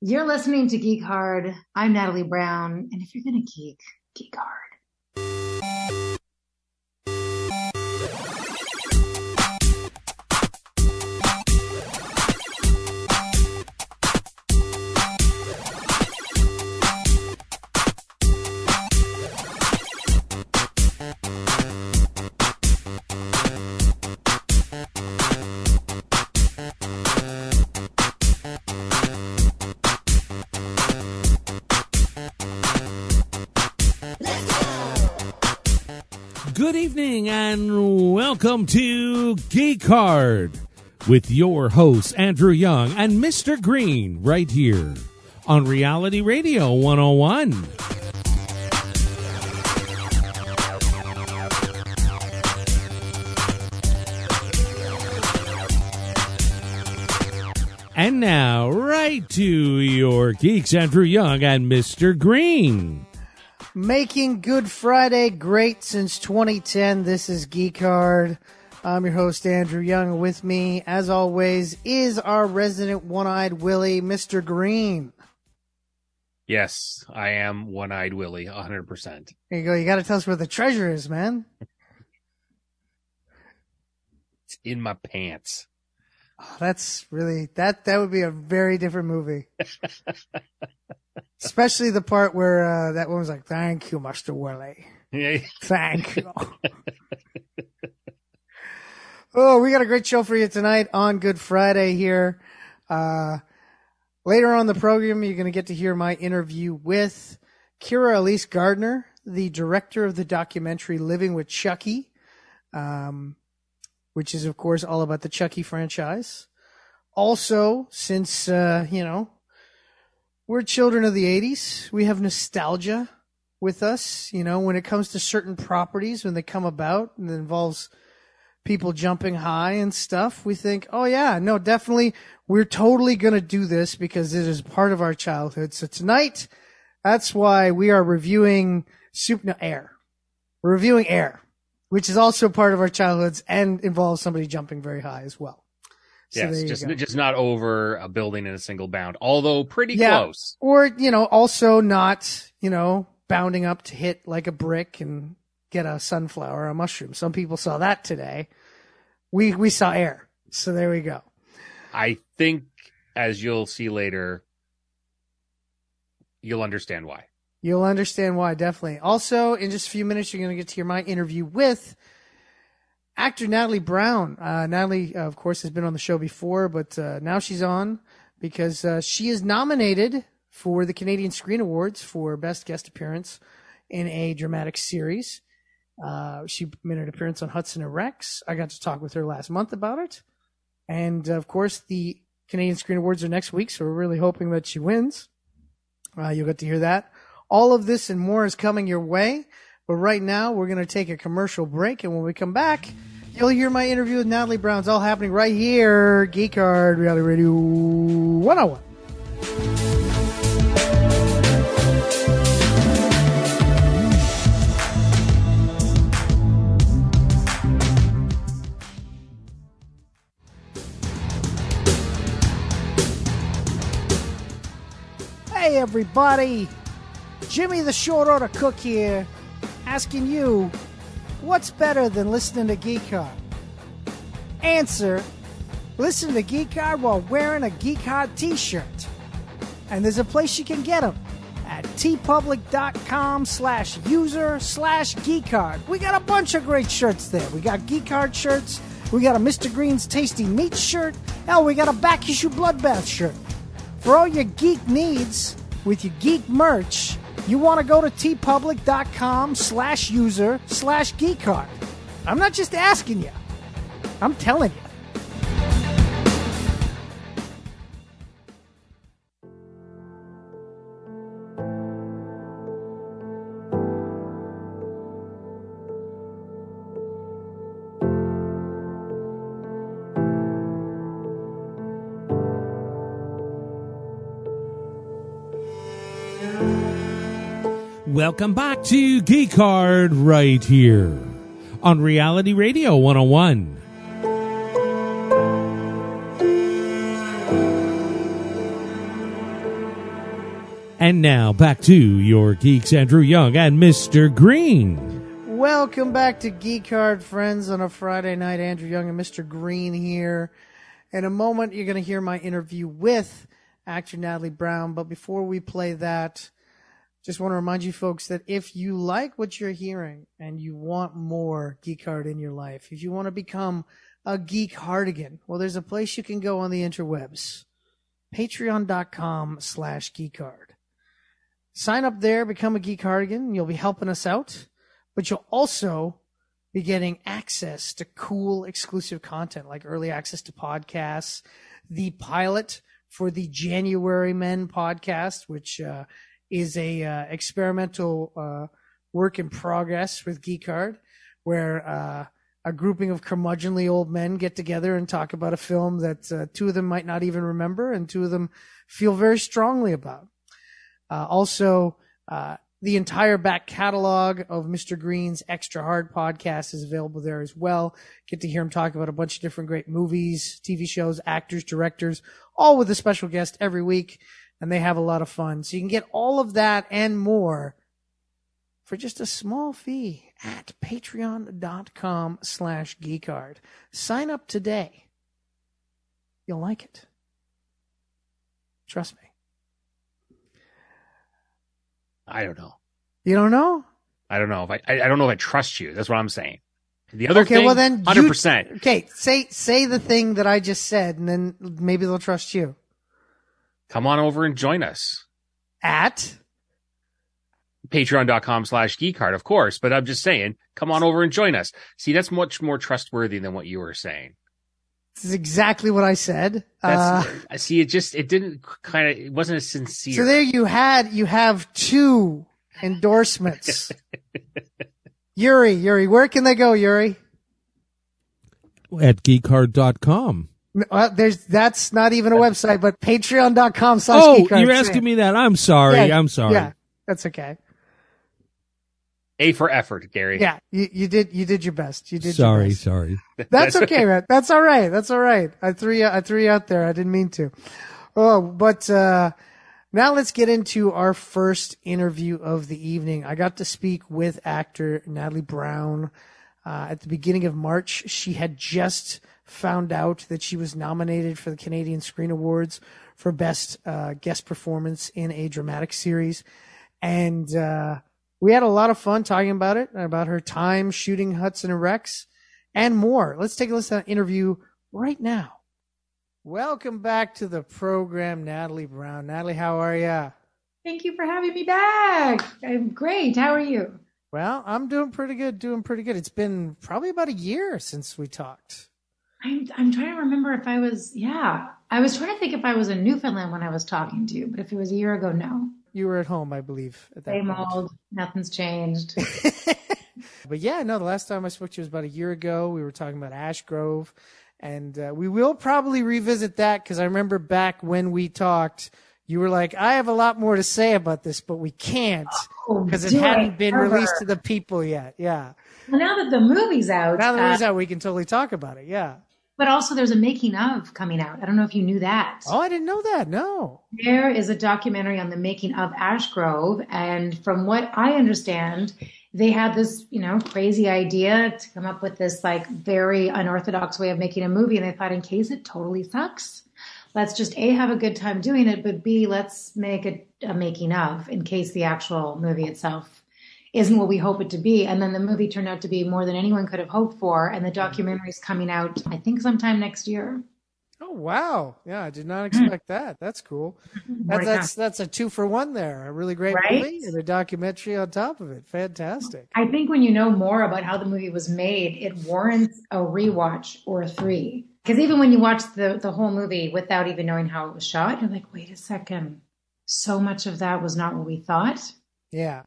You're listening to Geek Hard. I'm Natalie Brown, and if you're gonna geek, geek hard. Welcome to Geek Hard with your hosts Andrew Young and Mr. Green right here on Reality Radio 101. And now, right to your geeks, Andrew Young and Mr. Green. Making Good Friday great since 2010. This is Geek Hard. I'm your host, Andrew Young. With me, as always, is our resident one eyed Willie, Mr. Green. Yes, I am one eyed Willie, 100%. There you go. You got to tell us where the treasure is, man. It's in my pants. Oh, that's really that. That would be a very different movie. Especially the part where uh, that one was like, "Thank you, Master Willie. Yeah. Thank you." oh, we got a great show for you tonight on Good Friday here. Uh, later on the program, you're going to get to hear my interview with Kyra Elise Gardner, the director of the documentary Living with Chucky, um, which is, of course, all about the Chucky franchise. Also, since, uh, you know, we're children of the 80s, we have nostalgia with us, you know, when it comes to certain properties, when they come about and it involves people jumping high and stuff, we think, oh yeah, no, definitely, we're totally going to do this because it is part of our childhood. So tonight, that's why we are reviewing Super no, Air. We're reviewing Air, which is also part of our childhoods and involves somebody jumping very high as well. So yes, just go. just not over a building in a single bound, although pretty Yeah. close. Or, you know, also not, you know, bounding up to hit like a brick and get a sunflower or a mushroom. Some people saw that today. We we saw air. So there we go. I think, as you'll see later, you'll understand why. You'll understand why, definitely. Also, in just a few minutes, you're going to get to hear my interview with actor Natalie Brown. Uh, Natalie, uh, of course, has been on the show before, but uh, now she's on because uh, she is nominated for the Canadian Screen Awards for Best Guest Appearance in a Dramatic Series. Uh, she made an appearance on Hudson and Rex. I got to talk with her last month about it. And, of course, the Canadian Screen Awards are next week, so we're really hoping that she wins. Uh, you'll get to hear that. All of this and more is coming your way. But right now, we're going to take a commercial break. And when we come back, you'll hear my interview with Natalie Brown. It's all happening right here. Geek Hard Reality Radio 101. Hey, everybody. Jimmy the Short Order Cook here, asking you, what's better than listening to Geek Hard? Answer, listen to Geek Hard while wearing a Geek Hard t-shirt. And there's a place you can get them at teepublic.com slash user slash geekhard. We got a bunch of great shirts there. We got geekhard shirts. We got a Mr. Green's Tasty Meat shirt. Hell, we got a back issue Bloodbath shirt. For all your geek needs with your geek merch, you want to go to teepublic.com slash user slash geekhard. I'm not just asking you. I'm telling you. Welcome back to Geek Hard right here on Reality Radio 101. And now back to your geeks, Andrew Young and Mr. Green. Welcome back to Geek Hard Friends on a Friday night. Andrew Young and Mr. Green here. In a moment, you're going to hear my interview with actor Natalie Brown. But before we play that, just want to remind you folks that if you like what you're hearing and you want more Geek Hard in your life, if you want to become a geek hardigan, well, there's a place you can go on the interwebs. Patreon.com slash geekhard. Sign up there, become a geek hardigan. You'll be helping us out but you'll also be getting access to cool exclusive content like early access to podcasts, the pilot for the January Men podcast, which uh, is a uh, experimental uh, work in progress with Geek Hard, where uh, a grouping of curmudgeonly old men get together and talk about a film that uh, two of them might not even remember and two of them feel very strongly about. Uh, also, the entire back catalog of Mr. Green's Extra Hard podcast is available there as well. Get to hear him talk about a bunch of different great movies, TV shows, actors, directors, all with a special guest every week. And they have a lot of fun. So you can get all of that and more for just a small fee at patreon.com slash geekhard. Sign up today. You'll like it. Trust me. I don't know. You don't know? I don't know if I, I, I don't know if I trust you. That's what I'm saying. The other okay, thing, well then, hundred percent. Okay, say say the thing that I just said, and then maybe they'll trust you. Come on over and join us. At Patreon.com slash geekhard, of course. But I'm just saying, come on over and join us. See, that's much more trustworthy than what you were saying. this is exactly what I said. Uh, That's, I see. It just, it didn't kind of, it wasn't as sincere. so there you had you have two endorsements. Yuri, Yuri, where can they go, Yuri? At geekhard.com. No, Uh, there's that's not even a website, but patreon.com slash Oh, you're asking me that. I'm sorry. Yeah, I'm sorry. Yeah, that's okay. A for effort, Gary. Yeah, you, you did you did your best. You did your Sorry, best. sorry. That's okay, man. That's all right. That's all right. I threw you, I threw you out there. I didn't mean to. Oh, but, uh, now let's get into our first interview of the evening. I got to speak with actor Natalie Brown, uh, at the beginning of March. She had just found out that she was nominated for the Canadian Screen Awards for best, uh, guest performance in a dramatic series. And, uh, we had a lot of fun talking about it, about her time shooting Hudson and Rex and more. Let's take a listen to that interview right now. Welcome back to the program, Natalie Brown. Natalie, how are you? Thank you for having me back. I'm great. How are you? Well, I'm doing pretty good, doing pretty good. It's been probably about a year since we talked. I'm I'm trying to remember if I was yeah. I was trying to think if I was in Newfoundland when I was talking to you, but if it was a year ago, no. You were at home, I believe, at that Same point. old, nothing's changed. but yeah, no, the last time I spoke to you was about a year ago. We were talking about Ashgrove, and uh, we will probably revisit that because I remember back when we talked, you were like, "I have a lot more to say about this, but we can't Oh, because it do hadn't been ever. released to the people yet." Yeah, Well, now that the movie's out, now that uh, it's out, we can totally talk about it. Yeah. But also there's a making of coming out. I don't know if you knew that. Oh, I didn't know that. No. There is a documentary on the making of Ashgrove, and from what I understand, they had this, you know, crazy idea to come up with this like very unorthodox way of making a movie, and they thought, in case it totally sucks, let's just a have a good time doing it, but b let's make a, a making of in case the actual movie itself isn't what we hope it to be. And then the movie turned out to be more than anyone could have hoped for, and the mm-hmm. documentary is coming out, I think, sometime next year. Oh wow. Yeah, I did not expect that. That's cool. Mm-hmm. More That's that's that's a two for one there. A really great Right? movie and a documentary on top of it. Fantastic. I think when you know more about how the movie was made, it warrants a rewatch or a three. Because even when you watch the, the whole movie without even knowing how it was shot, you're like, wait a second. So much of that was not what we thought. Yeah.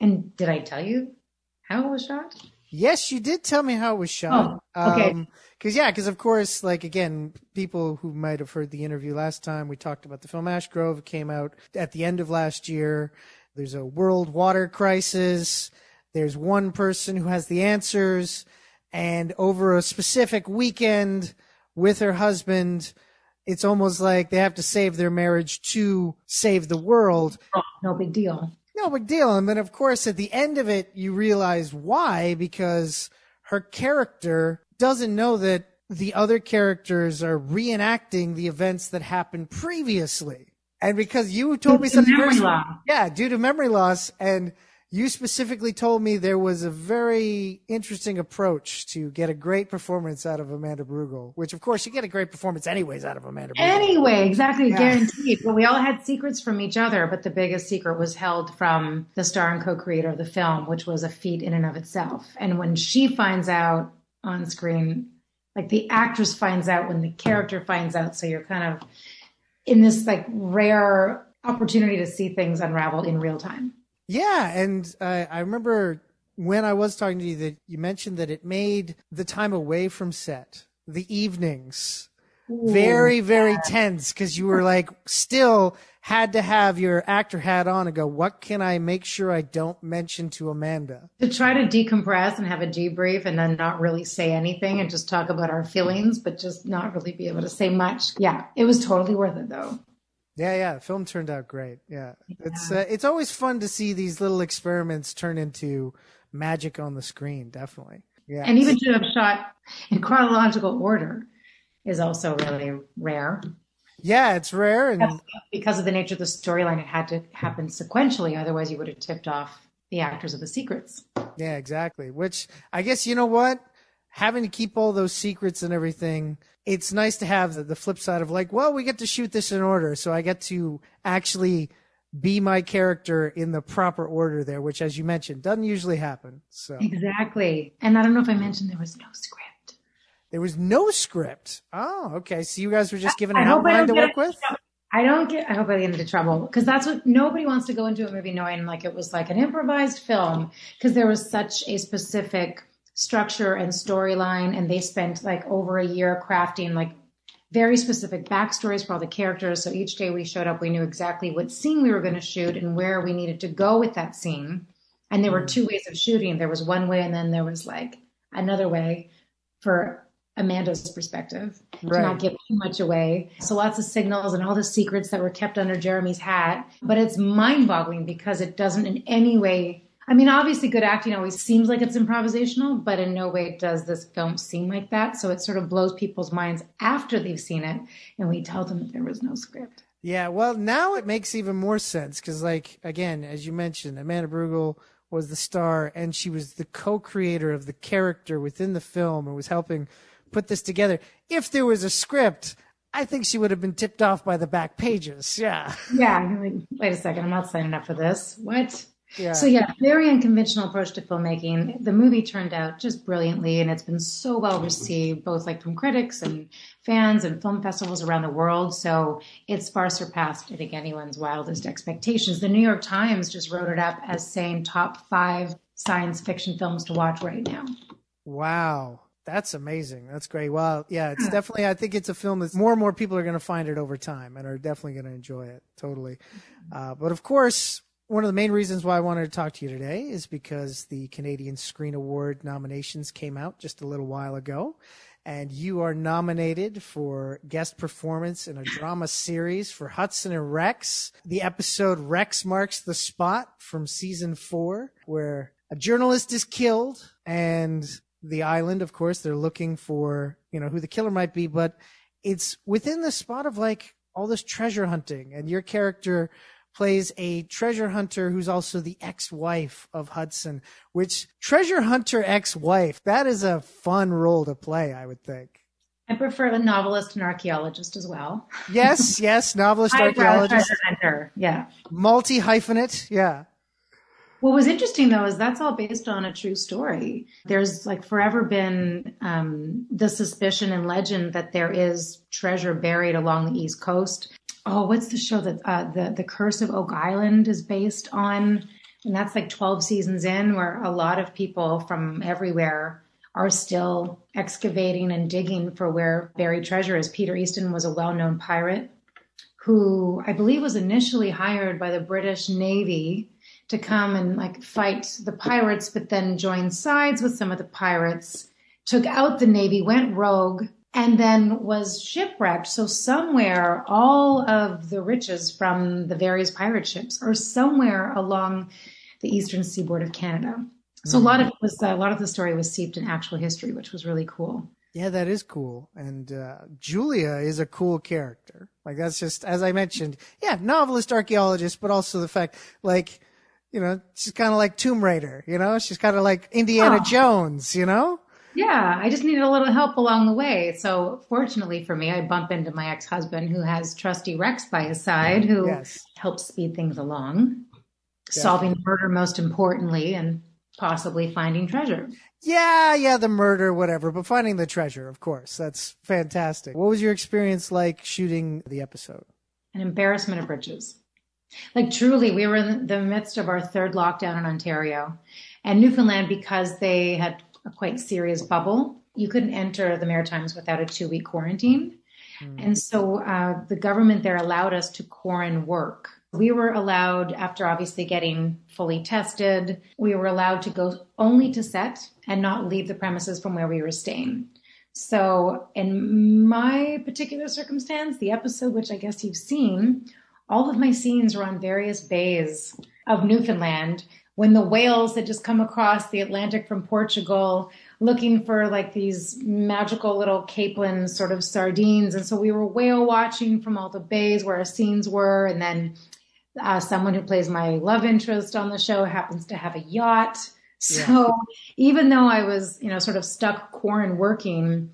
And did I tell you how it was shot? Yes, you did tell me how it was shot. Oh, okay. Um 'cause yeah, because of course, like again, people who might have heard the interview last time, we talked about the film Ashgrove. It came out at the end of last year. There's a world water crisis. There's one person who has the answers, and over a specific weekend with her husband, it's almost like they have to save their marriage to save the world. Oh, no big deal. No big deal. And then, of course, at the end of it, you realize why, because her character doesn't know that the other characters are reenacting the events that happened previously. And because you told me Due something yeah, due to memory loss, and you specifically told me there was a very interesting approach to get a great performance out of Amanda Brugel, which of course you get a great performance anyways out of Amanda Brugel. Anyway, exactly, Yeah. guaranteed. But we all had secrets from each other, but the biggest secret was held from the star and co-creator of the film, which was a feat in and of itself. And when she finds out on screen, like the actress finds out when the character finds out, so you're kind of in this like rare opportunity to see things unravel in real time. Yeah, and uh, I remember when I was talking to you that you mentioned that it made the time away from set, the evenings, very very tense because you were like still had to have your actor hat on and go, what can I make sure I don't mention to Amanda? to try to decompress and have a debrief and then not really say anything and just talk about our feelings, but just not really be able to say much. Yeah, it was totally worth it though. Yeah, yeah, the film turned out great. Yeah, it's uh, it's always fun to see these little experiments turn into magic on the screen. Definitely. Yeah, And even to have shot in chronological order is also really rare. yeah, it's rare and Because of the nature of the storyline, it had to happen sequentially. Otherwise, you would have tipped off the actors of the secrets. Yeah, exactly. Which I guess you know what? Having to keep all those secrets and everything, it's nice to have the, the flip side of like, well, we get to shoot this in order, so I get to actually be my character in the proper order there, which as you mentioned, doesn't usually happen. So Exactly. And I don't know if I mentioned there was no script. there was no script. Oh, okay. So you guys were just given an I outline to work with? I don't get. I hope I get into trouble because that's what nobody wants to go into a movie knowing like it was like an improvised film because there was such a specific structure and storyline, and they spent like over a year crafting like very specific backstories for all the characters. So each day we showed up, we knew exactly what scene we were going to shoot and where we needed to go with that scene. And there were mm-hmm. two ways of shooting. There was one way, and then there was like another way for Amanda's perspective to Right. not give too much away. So lots of signals and all the secrets that were kept under Jeremy's hat. But it's mind boggling because it doesn't in any way. I mean, obviously, good acting always seems like it's improvisational, but in no way does this film seem like that. So it sort of blows people's minds after they've seen it, and we tell them that there was no script. Yeah, well, now it makes even more sense because, like, again, as you mentioned, Amanda Brugel was the star and she was the co-creator of the character within the film and was helping put this together. If there was a script, I think she would have been tipped off by the back pages. Yeah. Yeah, like, wait a second, I'm not signing up for this. What? Yeah. So yeah, very unconventional approach to filmmaking. The movie turned out just brilliantly, and it's been so well received, both like from critics and fans and film festivals around the world. So it's far surpassed, I think, anyone's wildest expectations. The New York Times just wrote it up as saying top five science fiction films to watch right now. Wow. That's amazing. That's great. Well, yeah, it's definitely, I think it's a film that more and more people are going to find it over time and are definitely going to enjoy it. Totally. Uh, but of course, one of the main reasons why I wanted to talk to you today is because the Canadian Screen Award nominations came out just a little while ago. And you are nominated for guest performance in a drama series for Hudson and Rex. The episode Rex Marks the Spot from season four, where a journalist is killed and the island, of course, they're looking for, you know, who the killer might be, but it's within the spot of like all this treasure hunting and your character plays a treasure hunter who's also the ex-wife of Hudson, which treasure hunter ex-wife, that is a fun role to play, I would think. I prefer a novelist and archaeologist as well. Yes, yes, novelist, archaeologist, treasure hunter. Yeah. multi hyphenate, yeah. What was interesting though is that's all based on a true story. There's like forever been um, the suspicion and legend that there is treasure buried along the East Coast. Oh, what's the show that uh, the the Curse of Oak Island is based on? And that's like 12 seasons in, where a lot of people from everywhere are still excavating and digging for where buried treasure is. Peter Easton was a well known pirate who I believe was initially hired by the British Navy to come and like fight the pirates, but then joined sides with some of the pirates, took out the Navy, went rogue, and then was shipwrecked. So somewhere, all of the riches from the various pirate ships are somewhere along the eastern seaboard of Canada. So a lot of it was a lot of the story was seeped in actual history, which was really cool. Yeah, that is cool. And uh, Julia is a cool character. Like that's just as I mentioned. Yeah, novelist, archaeologist, but also the fact like you know she's kind of like Tomb Raider. You know, she's kind of like Indiana Oh. Jones. You know. Yeah, I just needed a little help along the way. So fortunately for me, I bump into my ex-husband who has trusty Rex by his side who Yes. helps speed things along, solving the murder most importantly and possibly finding treasure. Yeah, yeah, the murder, whatever, but finding the treasure, of course. That's fantastic. What was your experience like shooting the episode? An embarrassment of riches. Like truly, we were in the midst of our third lockdown in Ontario and Newfoundland because they had a quite serious bubble. You couldn't enter the Maritimes without a two-week quarantine. And so uh, the government there allowed us to quarantine work. We were allowed, after obviously getting fully tested, we were allowed to go only to set and not leave the premises from where we were staying. So, in my particular circumstance, the episode, which I guess you've seen, all of my scenes were on various bays of Newfoundland when the whales had just come across the Atlantic from Portugal looking for like these magical little capelin sort of sardines. And so we were whale watching from all the bays where our scenes were. And then uh, someone who plays my love interest on the show happens to have a yacht. So even though I was, you know, sort of stuck quarantine working,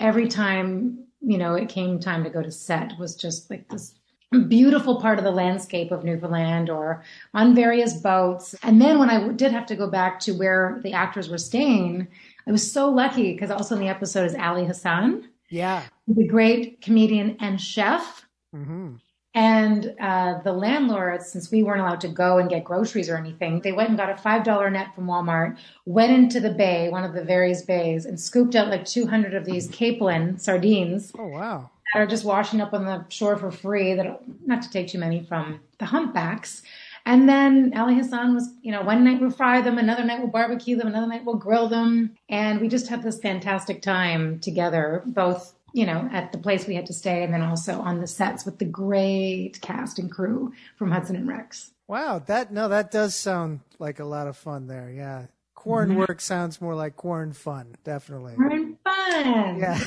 every time, you know, it came time to go to set was just like this beautiful part of the landscape of Newfoundland or on various boats. And then when I did have to go back to where the actors were staying, I was so lucky because also in the episode is Ali Hassan, Yeah. the great comedian and chef. hmm And uh, the landlord, since we weren't allowed to go and get groceries or anything, they went and got a $5 net from Walmart, went into the bay, one of the various bays, and scooped out like 200 of these capelin sardines Oh, wow. That are just washing up on the shore for free. That not to take too many from the humpbacks. And then Ali Hassan was, you know, one night we'll fry them, another night we'll barbecue them, another night we'll grill them, and we just had this fantastic time together, both you know at the place we had to stay, and then also on the sets with the great cast and crew from Hudson and Rex. Wow. That, no, that does sound like a lot of fun there. Yeah. Corn mm-hmm. work sounds more like corn fun. Definitely. We're fun. Yeah.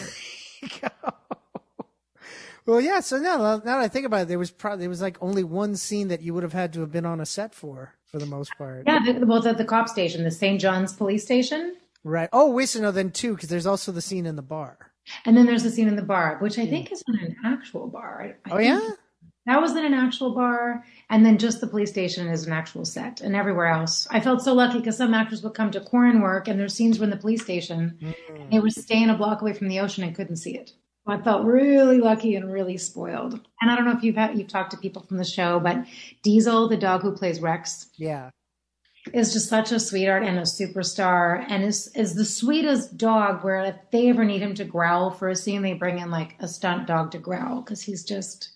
There you go. Well, yeah. So now, now that I think about it, there was probably there was like only one scene that you would have had to have been on a set for, for the most part. Yeah, the, well, at the cop station, the St. John's police station. Right. Oh, wait. So no, then two, because there's also the scene in the bar. And then there's the scene in the bar, which I think is in an actual bar. I, I Oh yeah. That was in an actual bar. And then just the police station is an actual set. And everywhere else. I felt so lucky because some actors would come to quarantine work and their scenes were in the police station. Mm. They were staying a block away from the ocean and couldn't see it. I felt really lucky and really spoiled. And I don't know if you've had, you've talked to people from the show, but Diesel, the dog who plays Rex, Yeah. is just such a sweetheart and a superstar and is is the sweetest dog where if they ever need him to growl for a scene they bring in like a stunt dog to growl because he's just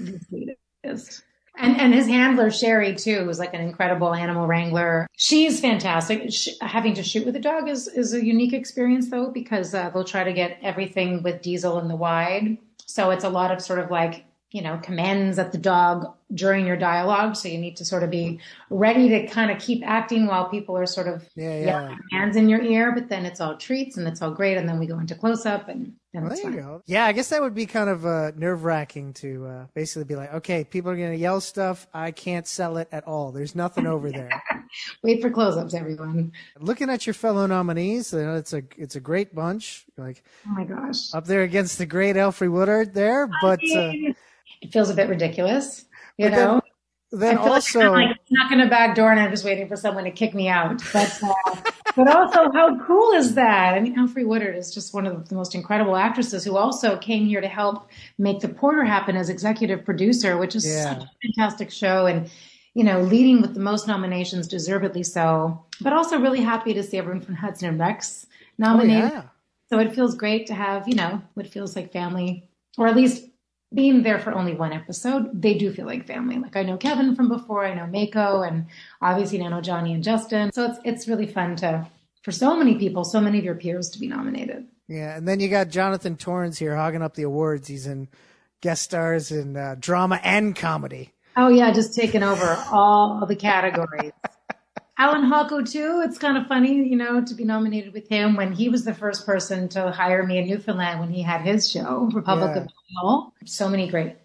the sweetest and and his handler sherry too is like an incredible animal wrangler. She's fantastic. Sh having to shoot with a dog is is a unique experience though because uh, they'll try to get everything with diesel in the wide. So it's a lot of sort of like you know commands at the dog during your dialogue so you need to sort of be ready to kind of keep acting while people are sort of Yeah. Yeah. yelling commands in your ear but then it's all treats and it's all great and then we go into close up and then Well, there you go. Yeah, I guess that would be kind of uh, nerve wracking to uh, basically be like, okay, people are going to yell stuff. I can't sell it at all. There's nothing over there. wait for close ups everyone Looking at your fellow nominees, you know, it's a it's a great bunch. Like oh my gosh up there against the great Alfre Woodard there, but uh, it feels a bit ridiculous you But know then feel also like, I'm like not going to back door and I'm just waiting for someone to kick me out. But uh, but also, how cool is that? I mean, Alfre Woodard is just one of the most incredible actresses who also came here to help make The Porter happen as executive producer, which is Yeah. such a fantastic show and. You know, leading with the most nominations, deservedly so. But also really happy to see everyone from Hudson and Rex oh, nominated. yeah. So it feels great to have, you know, what feels like family, or at least being there for only one episode, they do feel like family. Like I know Kevin from before, I know Mayko, and obviously now I know Johnny and Justin. So it's it's really fun to for so many people, so many of your peers to be nominated. Yeah, and then you got Jonathan Torrens here hogging up the awards. He's in guest stars in uh, drama and comedy. Oh yeah, just taking over all the categories. Allan Hawco too. It's kind of funny, you know, to be nominated with him when he was the first person to hire me in Newfoundland when he had his show, Republic Yeah. of Doyle. So many great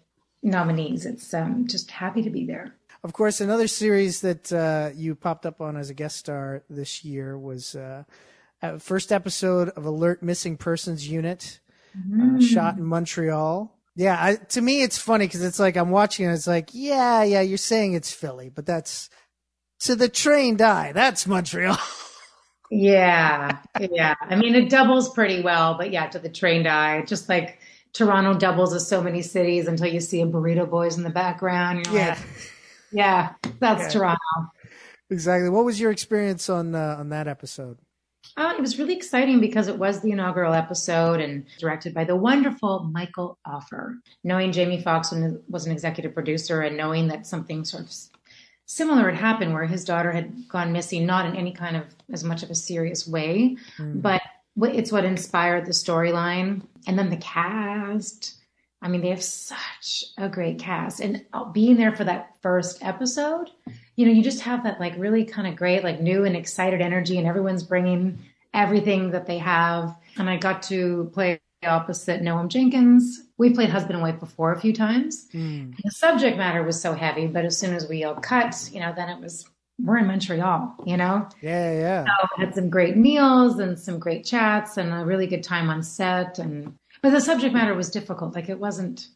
nominees. It's um, just happy to be there. Of course, another series that uh, you popped up on as a guest star this year was uh, uh, first episode of Alert Missing Persons Unit, uh, shot in Montreal. Yeah, I, to me it's funny because it's like I'm watching it. It's like, yeah, yeah, you're saying it's Philly, but that's to the trained eye. That's Montreal. Yeah, yeah. I mean, it doubles pretty well, but yeah, to the trained eye, just like Toronto doubles as so many cities until you see a Burrito Boys in the background. You're yeah, like, yeah, that's Yeah. Toronto. exactly. What was your experience on uh, on that episode? Uh, it was really exciting because it was the inaugural episode and directed by the wonderful Michael Offer. Knowing Jamie Foxx was an executive producer and knowing that something sort of similar had happened where his daughter had gone missing, not in any kind of as much of a serious way, but it's what inspired the storyline. And then the cast. I mean, they have such a great cast. And uh, being there for that first episode, you know, you just have that like really kind of great, like new and excited energy, and everyone's bringing everything that they have. And I got to play opposite Noam Jenkins. We played husband and wife before a few times. Mm. The subject matter was so heavy, but as soon as we all cut, you know, then it was we're in Montreal, you know. Yeah, yeah. So had some great meals and some great chats and a really good time on set and but the subject matter was difficult. Like it wasn't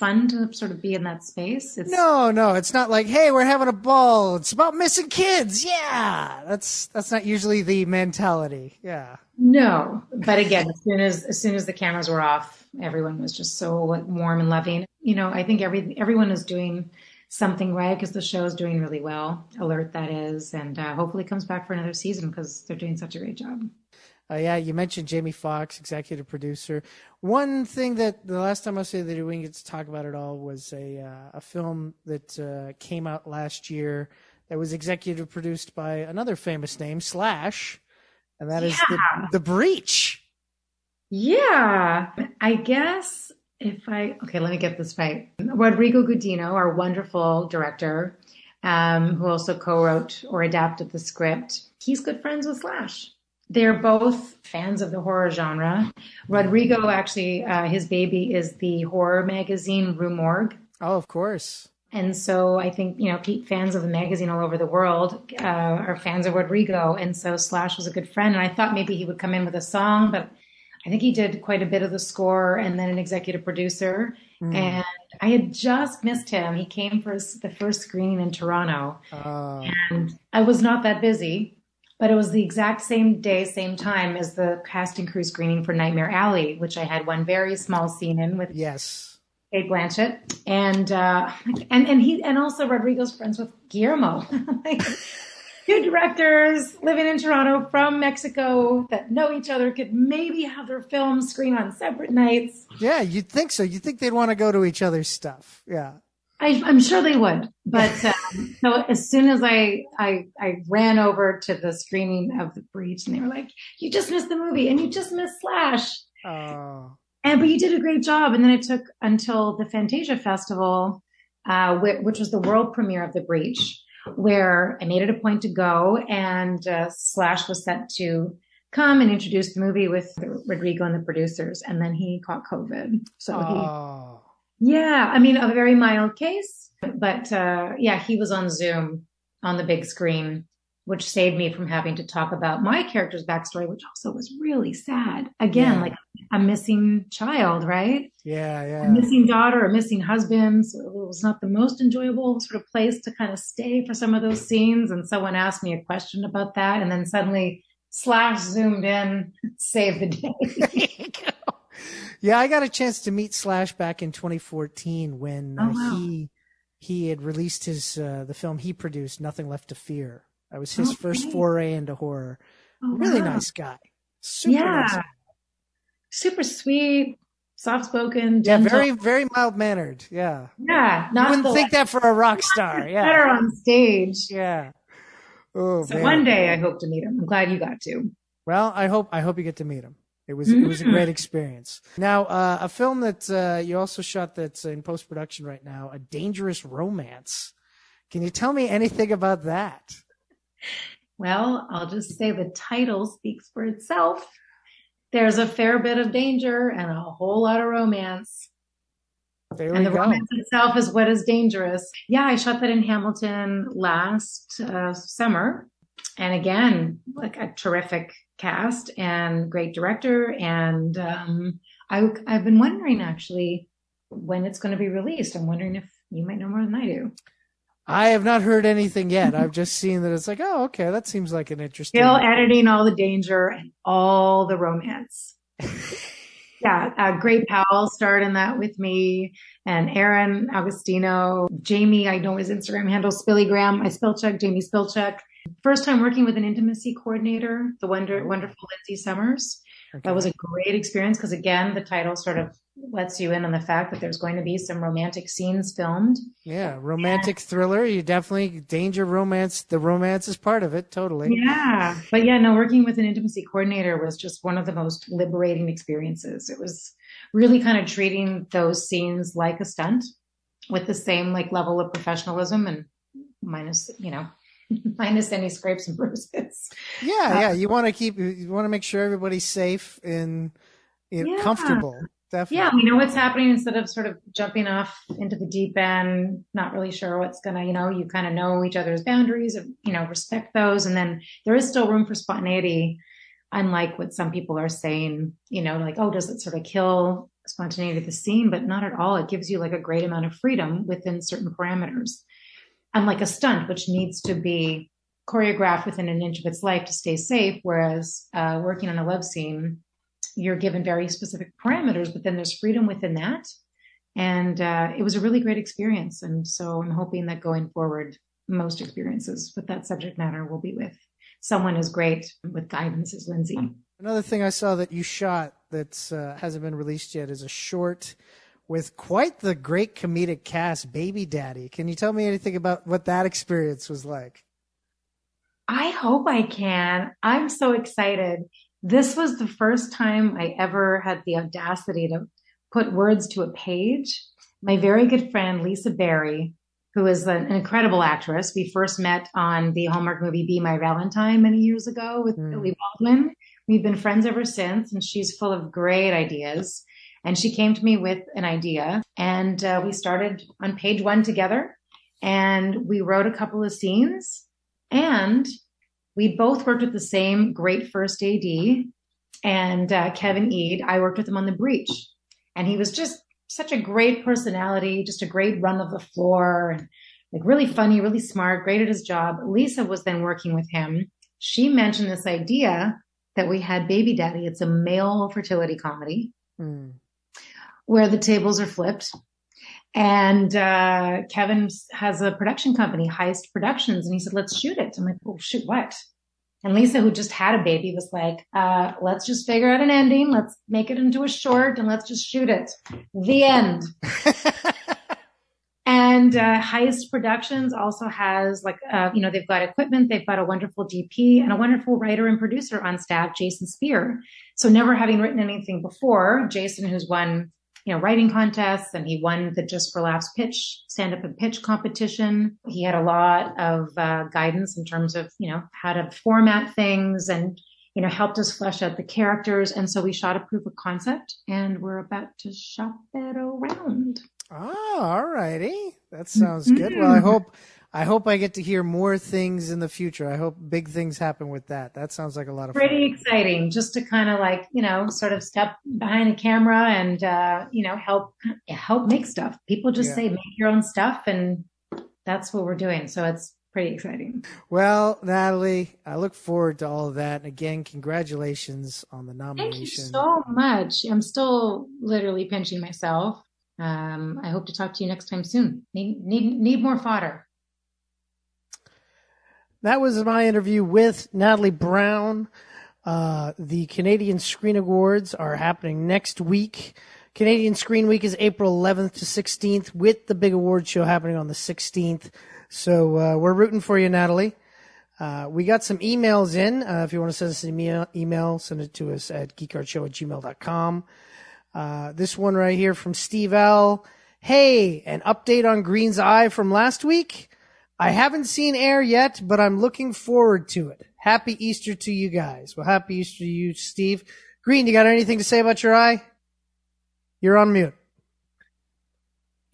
fun to sort of be in that space. It's No, no, it's not like, hey, we're having a ball. It's about missing kids. Yeah, that's that's not usually the mentality. Yeah, No, but again, as soon as as soon as the cameras were off, everyone was just so like, warm and loving. You know, I think every everyone is doing something right because the show is doing really well. Alert that is, and uh, hopefully comes back for another season because they're doing such a great job. Uh, yeah. You mentioned Jamie Foxx, executive producer. One thing that the last time I said that we didn't get to talk about it all was a uh, a film that uh, came out last year that was executive produced by another famous name, Slash, and that is the the Breach. Yeah, I guess if I okay, let me get this right. Rodrigo Gudino, our wonderful director, um, who also co-wrote or adapted the script, he's good friends with Slash. They're both fans of the horror genre. Rodrigo actually, uh, his baby is the horror magazine Rue Morgue. Oh, of course. And so I think, you know, fans of the magazine all over the world uh, are fans of Rodrigo. And so Slash was a good friend. And I thought maybe he would come in with a song, but I think he did quite a bit of the score and then an executive producer. And I had just missed him. He came for the first screening in Toronto. Uh, And I was not that busy, but it was the exact same day, same time as the casting crew screening for Nightmare Alley, which I had one very small scene in with yes. Cate Blanchett, and uh, and and he and also Rodrigo's friends with Guillermo, like two directors living in Toronto from Mexico that know each other could maybe have their films screen on separate nights. Yeah, you'd think so. You'd think they'd want to go to each other's stuff. Yeah. I, I'm sure they would, but um, so as soon as I, I I ran over to the screening of The Breach, and they were like, "You just missed the movie, and you just missed Slash." Oh. And but you did a great job. And then it took until the Fantasia Festival, uh, which, which was the world premiere of The Breach, where I made it a point to go, and uh, Slash was set to come and introduce the movie with Rodrigo and the producers, and then he caught COVID. So he, Oh. Yeah, I mean, a very mild case, but uh, yeah, he was on Zoom on the big screen, which saved me from having to talk about my character's backstory, which also was really sad. Again, Yeah. like a missing child, right? Yeah, A yeah. missing daughter, a missing husband. So it was not the most enjoyable sort of place to kind of stay for some of those scenes. And someone asked me a question about that, and then suddenly Slash zoomed in, saved the day. yeah, I got a chance to meet Slash back in 2014 when uh, Oh, wow. he he had released his uh, the film he produced, Nothing Left to Fear. That was his first foray into horror. Oh, really wow. nice guy. Super yeah. nice. Super sweet, soft spoken, Yeah, very very mild mannered. Yeah. yeah. You Not wouldn't the think that for a rock star. Yeah. Better on stage. Yeah. Oh, So man. one day I hope to meet him. I'm glad you got to. Well, I hope I hope you get to meet him. It was it was a great experience. Now, uh, a film that uh, you also shot that's in post production right now, a dangerous romance. Can you tell me anything about that? Well, I'll just say the title speaks for itself. There's a fair bit of danger and a whole lot of romance. There and the go. romance itself is what is dangerous. Yeah, I shot that in Hamilton last uh, summer. And again, like a terrific cast and great director. And um, I, I've been wondering actually when it's going to be released. I'm wondering if you might know more than I do. I have not heard anything yet. I've just seen that it's like, oh, okay, that seems like an interesting. Still editing all the danger and all the romance. yeah, uh, Gray Powell starred in that with me, and Aaron Augustino, Jamie. I know his Instagram handle, Spillygram. I spell check Jamie Spilchuk. First time working with an intimacy coordinator, the wonder, oh. wonderful Lindsay Summers. Okay. That was a great experience because again, the title sort of lets you in on the fact that there's going to be some romantic scenes filmed. yeah, romantic thriller. You definitely danger romance. The romance is part of it, totally. Yeah. But yeah, no, working with an intimacy coordinator was just one of the most liberating experiences. It was really kind of treating those scenes like a stunt with the same like level of professionalism and minus, you know, minus any scrapes and bruises. Yeah, uh, yeah. You want to keep. You want to make sure everybody's safe and you know, Yeah. comfortable. Definitely. Yeah, we know what's happening instead of sort of jumping off into the deep end, not really sure what's gonna, you know, you kind of know each other's boundaries, and, you know, respect those, and then there is still room for spontaneity, unlike what some people are saying, you know, like, oh, does it sort of kill spontaneity of the scene? But not at all. It gives you like a great amount of freedom within certain parameters, unlike a stunt, which needs to be choreographed within an inch of its life to stay safe. Whereas uh, working on a love scene, you're given very specific parameters, but then there's freedom within that. And uh, it was a really great experience. And so I'm hoping that going forward, most experiences with that subject matter will be with someone as great with guidance as Lindsay. Another thing I saw that you shot that uh, hasn't been released yet is a short with quite the great comedic cast, Baby Daddy. Can you tell me anything about what that experience was like? I hope I can. I'm so excited. This was the first time I ever had the audacity to put words to a page. My very good friend, Lisa Berry, who is an, incredible actress. We first met on the Hallmark movie Be My Valentine many years ago with Mm. Billy Baldwin. We've been friends ever since, and she's full of great ideas. And she came to me with an idea, and uh, we started on page one together. And we wrote a couple of scenes, and we both worked with the same great first AD and uh, Kevin Eade. I worked with him on The Breach, and he was just such a great personality, just a great run of the floor, and like really funny, really smart, great at his job. Lisa was then working with him. She mentioned this idea that we had Baby Daddy. It's a male fertility comedy Hmm. Where the tables are flipped. And uh, Kevin has a production company, Heist Productions, and he said, "Let's shoot it." I'm like, "Oh shoot, what?" And Lisa, who just had a baby, was like, uh, "Let's just figure out an ending. Let's make it into a short, and let's just shoot it." The end. And uh, Heist Productions also has like, uh, you know, they've got equipment, they've got a wonderful DP and a wonderful writer and producer on staff, Jason Spear. So never having written anything before, Jason, who's won, you know, writing contests and he won the Just for Laughs pitch, stand up and pitch competition. He had a lot of uh, guidance in terms of, you know, how to format things and, you know, helped us flesh out the characters. And so we shot a proof of concept and we're about to shop it around. Oh, all righty. That sounds good. Well, I hope I hope I get to hear more things in the future. I hope big things happen with that. That sounds like a lot of pretty fun. exciting just to kind of like you know sort of step behind a camera and uh you know help help make stuff people just Yeah. say make your own stuff and that's what we're doing so it's pretty exciting Well, Natalie, I look forward to all of that. And again, congratulations on the nomination. thank you so much i'm still literally pinching myself um i hope to talk to you next time soon need need need more fodder That was my interview with Natalie Brown. Uh, the Canadian Screen Awards are happening next week. Canadian Screen Week is April 11th to 16th, with the big award show happening on the 16th. So uh, we're rooting for you, Natalie. Uh, we got some emails in. Uh, if you want to send us an email, email send it to us at geekhardshow at gmail.com. Uh, this one right here from Steve L. Hey, an update on Green's Eye from last week. I haven't seen Air yet, but I'm looking forward to it. Happy Easter to you guys. Well, happy Easter to you, Steve. Green, you got anything to say about your eye? You're on mute.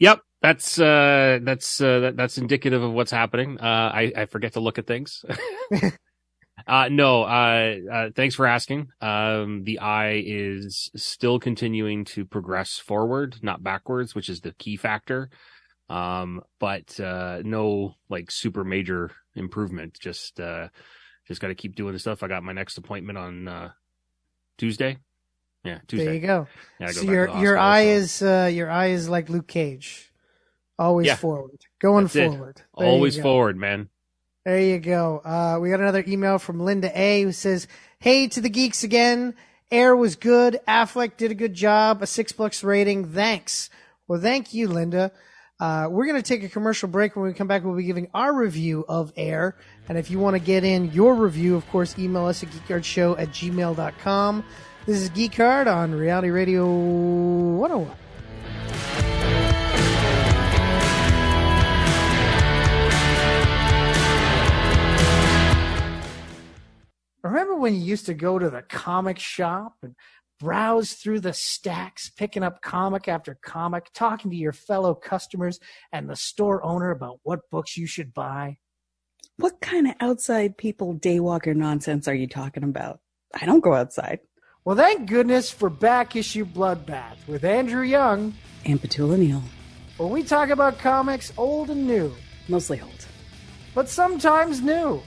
Yep. That's uh that's uh that, that's indicative of what's happening. Uh I I forget to look at things. uh no, uh, uh thanks for asking. Um the eye is still continuing to progress forward, not backwards, which is the key factor. Um but uh no like super major improvement. Just uh just got to keep doing the stuff. I got my next appointment on uh Tuesday. Yeah, Tuesday. There you go. Yeah, go so your your eye so- is uh, your eye is like Luke Cage, always Yeah. forward, going That's forward. Always forward, man. There you go. Uh, we got another email from Linda A who says, Hey to the geeks again. Air was good. Affleck did a good job. A six bucks rating. Thanks. Well, thank you, Linda. Uh, we're going to take a commercial break. When we come back, we'll be giving our review of Air. And if you want to get in your review, of course, email us at geekhardshow at gmail.com. This is Geek Hard on Reality Radio 101. Remember when you used to go to the comic shop and browse through the stacks, picking up comic after comic, talking to your fellow customers and the store owner about what books you should buy? What kind of outside people daywalker nonsense are you talking about? I don't go outside. Well, thank goodness for Back Issue Bloodbath with Andrew Young, And Petula Neal. where we talk about comics old and new, Mostly old. but sometimes new.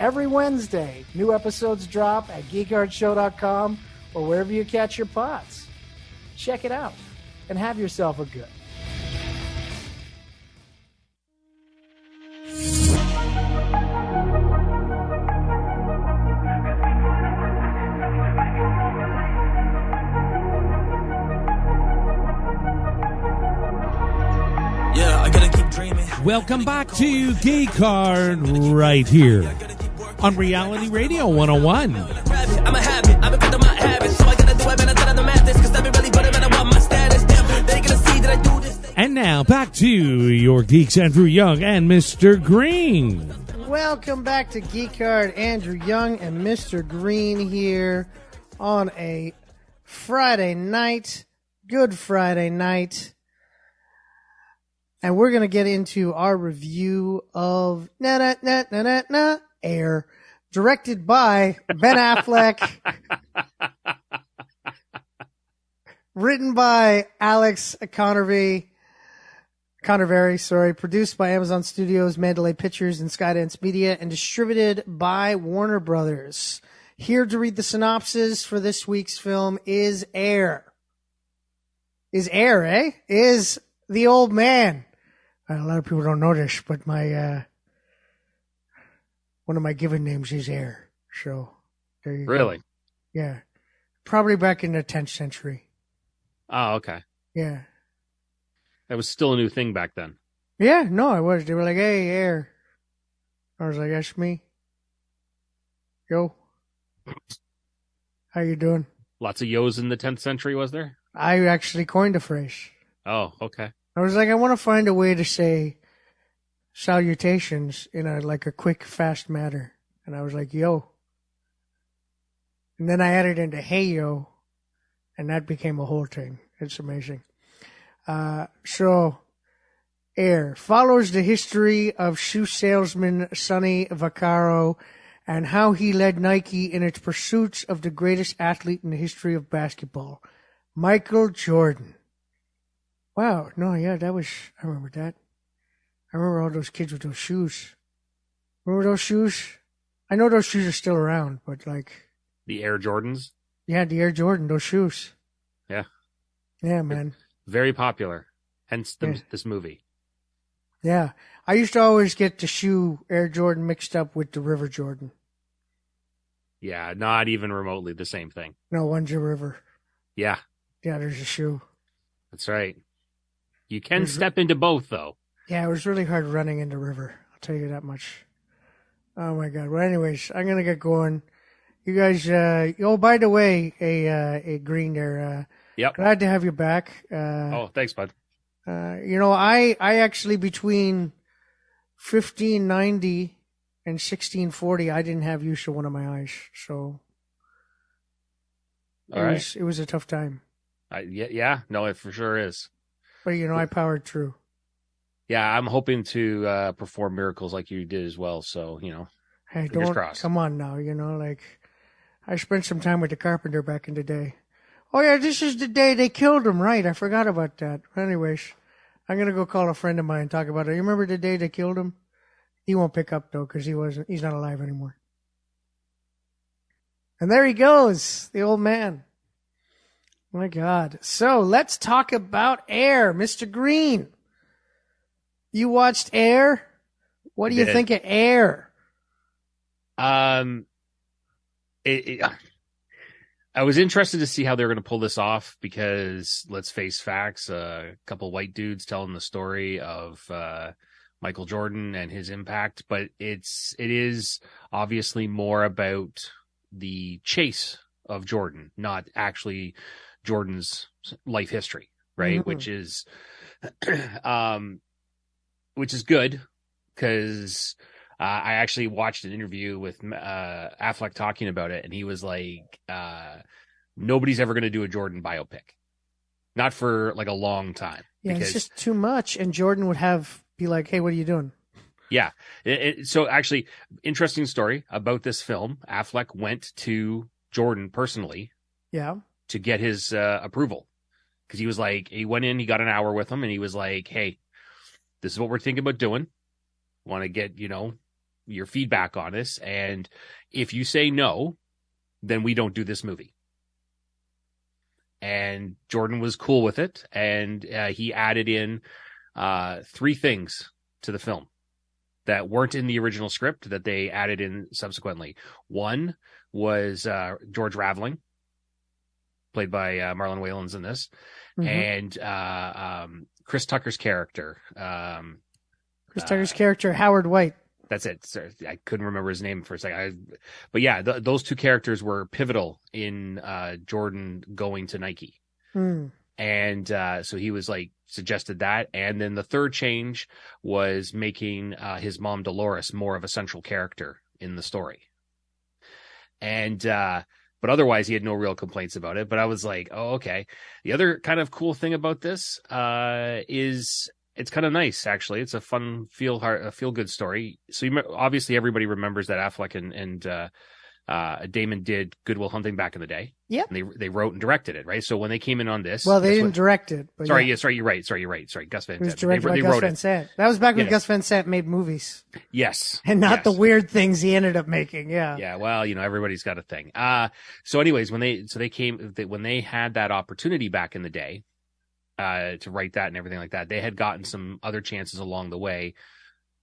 Every Wednesday, new episodes drop at geekhardshow.com or wherever you catch your pods. Check it out and have yourself a good. Yeah, I gotta keep dreaming. Welcome back to Geek Hard right here on Reality Radio 101. And now back to your geeks, Andrew Young and Mr. Green. Welcome back to Geek Hard. Andrew Young and Mr. Green here on a Friday night. Good Friday night. And we're going to get into our review of Na Na Na Na Na Na Air, directed by Ben Affleck, written by Alex Convery. Connervary, sorry, produced by Amazon Studios, Mandalay Pictures, and Skydance Media, and distributed by Warner Brothers. Here to read the synopsis for this week's film is Air. Is Air, eh? Is the old man. A lot of people don't notice, but my, uh, one of my given names is Air. So, there you go. Really? Yeah. Probably back in the 10th century. Oh, okay. Yeah. That was still a new thing back then. Yeah, no, I was. They were like, "Hey, air." I was like, "That's me." Yo, how you doing? Lots of yos in the 10th century, was there? I actually coined the phrase. Oh, okay. I was like, I want to find a way to say salutations in a like a quick, fast manner, and I was like, "Yo," and then I added into "Hey yo," and that became a whole thing. It's amazing. Uh, so, Air follows the history of shoe salesman Sonny Vaccaro and how he led Nike in its pursuits of the greatest athlete in the history of basketball, Michael Jordan. Wow, no, yeah, that was, I remember that. I remember all those kids with those shoes. Remember those shoes? I know those shoes are still around, but like, The Air Jordans. yeah, the Air Jordan, those shoes. Yeah. Yeah, man. Very popular. Hence the, Yeah. this movie. Yeah. I used to always get the shoe Air Jordan mixed up with the River Jordan. Yeah, not even remotely the same thing. No, one's a river. Yeah, Yeah, there's a shoe. that's right. You can step into both, though. Yeah, it was really hard running in the river. I'll tell you that much. Oh my god. Well, anyways, I'm gonna get going. You guys. Uh, oh, by the way, a uh, a green there. Uh, Yep. glad to have you back. Uh, Oh, thanks, bud. uh, you know, I I actually between 1590 and 1640, I didn't have use of one of my eyes, so it All right. was it was a tough time. I, yeah, yeah, no, it for sure is. But you know, I powered through. Yeah, I'm hoping to uh, perform miracles like you did as well. So you know, Hey, Fingers don't crossed. come on now. You know, like I spent some time with the carpenter back in the day. Oh yeah, this is the day they killed him. Right, I forgot about that. Anyways, I'm gonna go call a friend of mine and talk about it. You remember the day they killed him? He won't pick up though because he wasn't. He's not alive anymore. And there he goes, the old man. My God. So let's talk about Air, Mr. Green. You watched Air. What do you did. think of Air? um, it, it, I was interested to see how they were going to pull this off because let's face facts: uh, a couple white dudes telling the story of uh, Michael Jordan and his impact, but it's it is obviously more about the chase of Jordan, not actually Jordan's life history, right? Mhm. Which is, um, which is good because uh, I actually watched an interview with uh, Affleck talking about it, and he was like, uh, "Nobody's ever going to do a Jordan biopic, not for like a long time." Yeah, because it's just too much. And Jordan would have be like, "Hey, what are you doing?" Yeah. It, it, so actually, interesting story about this film. Affleck went to Jordan personally Yeah, to get his uh, approval because he was like, he went in, he got an hour with him, and he was like, "Hey, this is what we're thinking about doing. Want to get you know your feedback on this, and if you say no, then we don't do this movie." And Jordan was cool with it, and uh, he added in uh, three things to the film that weren't in the original script that they added in subsequently. One was uh, George Raveling, played by uh, Marlon Wayans in this, Mhm. and uh, um, Chris Tucker's character. Um, Chris uh, Tucker's character Howard White. That's it. Sorry, I couldn't remember his name for a second. I, but yeah, th- those two characters were pivotal in uh, Jordan going to Nike. Hmm. and uh, so he was like suggested that and then the third change was making uh, his mom dolores more of a central character in the story and uh, but otherwise he had no real complaints about it but i was like oh okay the other kind of cool thing about this uh, is it's kind of nice actually it's a fun feel heart a feel good story so you, obviously everybody remembers that affleck and and uh, uh, Damon did Good Will Hunting back in the day. Yeah, they they wrote and directed it, right? So when they came in on this, Well, they didn't what- direct it. But Sorry, yeah, yeah, sorry, you're right. Sorry, you're right. Sorry, Gus Van it was directed they, by they Gus wrote Van. Sant. That was back when Yes. Gus Van Sant made movies, Yes, and not the weird things he ended up making. Yeah. Yeah, well, you know, everybody's got a thing. Uh so anyways, when they so they came they, when they had that opportunity back in the day uh to write that and everything like that, they had gotten some other chances along the way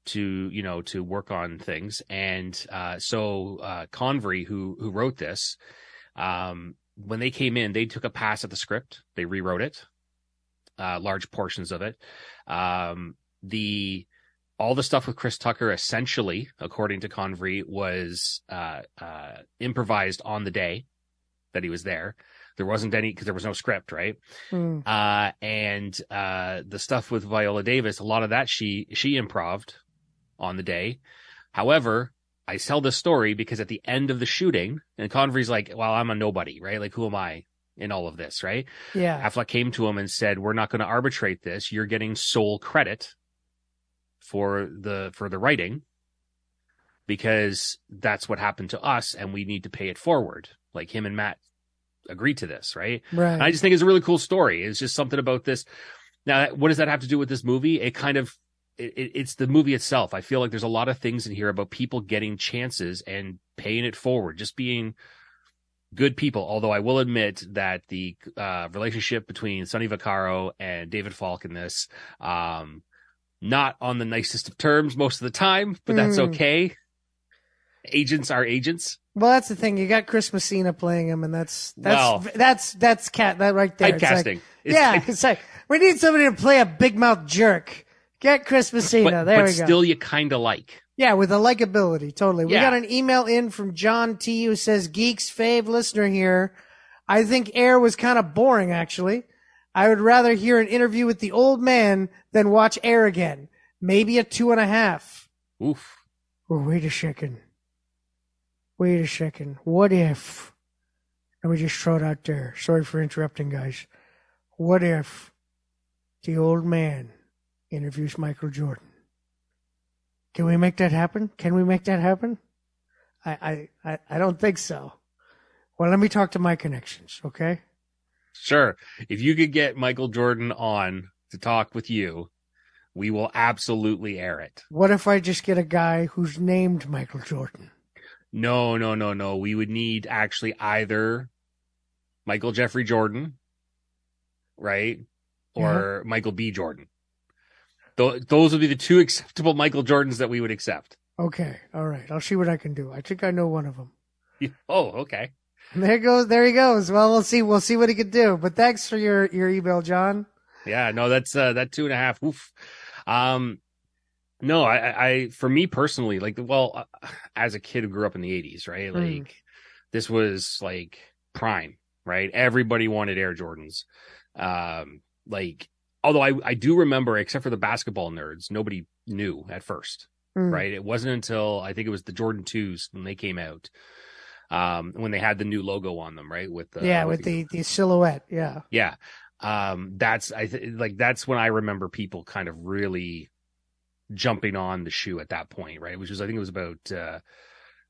to, you know, to work on things. And uh so uh Convery who who wrote this um when they came in, they took a pass at the script. They rewrote it. Uh large portions of it. Um the all the stuff with Chris Tucker essentially, according to Convery, was uh, uh, improvised on the day that he was there. There wasn't any because there was no script, right? Hmm. Uh, and uh, the stuff with Viola Davis, a lot of that she she improved on the day. However, I tell this story because at the end of the shooting, and Convery's like, "Well, I'm a nobody, right? Like, who am I in all of this, right?" Yeah. Affleck came to him and said, "We're not going to arbitrate this. You're getting sole credit for the for the writing because that's what happened to us, and we need to pay it forward." Like him and Matt agreed to this, right? Right. And I just think it's a really cool story. It's just something about this. Now, what does that have to do with this movie? It kind of it, it- it's the movie itself. I feel like there's a lot of things in here about people getting chances and paying it forward, just being good people. Although I will admit that the uh, relationship between Sonny Vaccaro and David Falk in this, um, not on the nicest of terms most of the time, but that's Mm. okay. Agents are agents. well, that's the thing. You got Chris Messina playing him, and that's that's Well- that's that's cat that right there. It's like- Typecasting. It's yeah, type- it's like we need somebody to play a big mouth jerk. Get Chris Messina. but, there but we go. still you kind of like. Yeah, with the likability, totally. We Yeah. got an email in from John T who says, Geeks fave listener here. I think Air was kind of boring, actually. I would rather hear an interview with the old man than watch Air again. Maybe a two and a half. Oof. Oh, wait a second. Wait a second. What if? Let me just throw it out there. Sorry for interrupting, guys. What if the old man interviews Michael Jordan? Can we make that happen? Can we make that happen? I, I, I, I don't think so. Well, let me talk to my connections, okay? Sure. If you could get Michael Jordan on to talk with you, we will absolutely air it. What if I just get a guy who's named Michael Jordan? No, no, no, no. We would need actually either Michael Jeffrey Jordan, right? Or Michael B. Jordan. Th- those would be the two acceptable Michael Jordans that we would accept. Okay, all right. I'll see what I can do. I think I know one of them. Oh, okay. There goes, there he goes. Well, we'll see. We'll see what he could do. But thanks for your your email, John. Yeah, no, that's uh that two and a half. Oof. Um, no, I, I, for me personally, like, well, uh, as a kid who grew up in the '80s, right? Mm. Like, this was like prime, right? Everybody wanted Air Jordans. Um, like, although I, I do remember, except for the basketball nerds, nobody knew at first, Mm. right? It wasn't until I think it was the Jordan twos when they came out, um, when they had the new logo on them, right? With the yeah, with the the silhouette. Yeah. yeah. Um, that's, I th- like, that's when I remember people kind of really jumping on the shoe at that point, right? Which was, I think it was about, uh,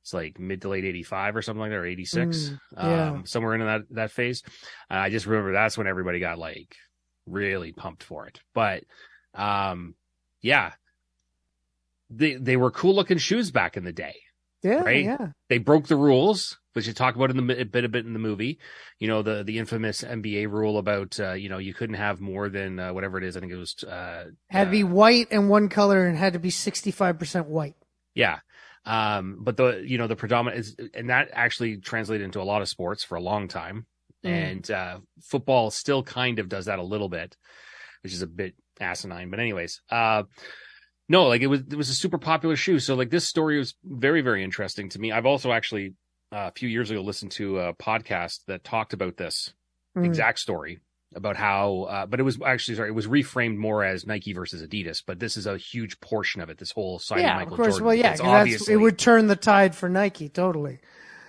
it's like mid to late 85 or something like that, or 86, Mm, yeah. um, somewhere in that, that phase. And I just remember that's when everybody got like really pumped for it. But, um, yeah, they, they were cool looking shoes back in the day Yeah. Right? Yeah. they broke the rules, which you talk about in the a bit a bit in the movie. You know the the infamous NBA rule about uh, you know you couldn't have more than uh, whatever it is. I think it was uh, Had to be uh, white and one color, and had to be sixty five percent white. yeah. Um, but the you know the predominant is and that actually translated into a lot of sports for a long time, Mm. and uh, football still kind of does that a little bit, which is a bit asinine. But anyways, uh, no, like it was it was a super popular shoe. So like this story was very very interesting to me. I've also actually uh, a few years ago listened to a podcast that talked about this Mm. exact story about how, uh, but it was actually sorry, it was reframed more as Nike versus Adidas. But this is a huge portion of it. This whole side yeah, of Michael of course. Jordan. Well, yeah, It's 'cause that's, obviously it would turn the tide for Nike totally.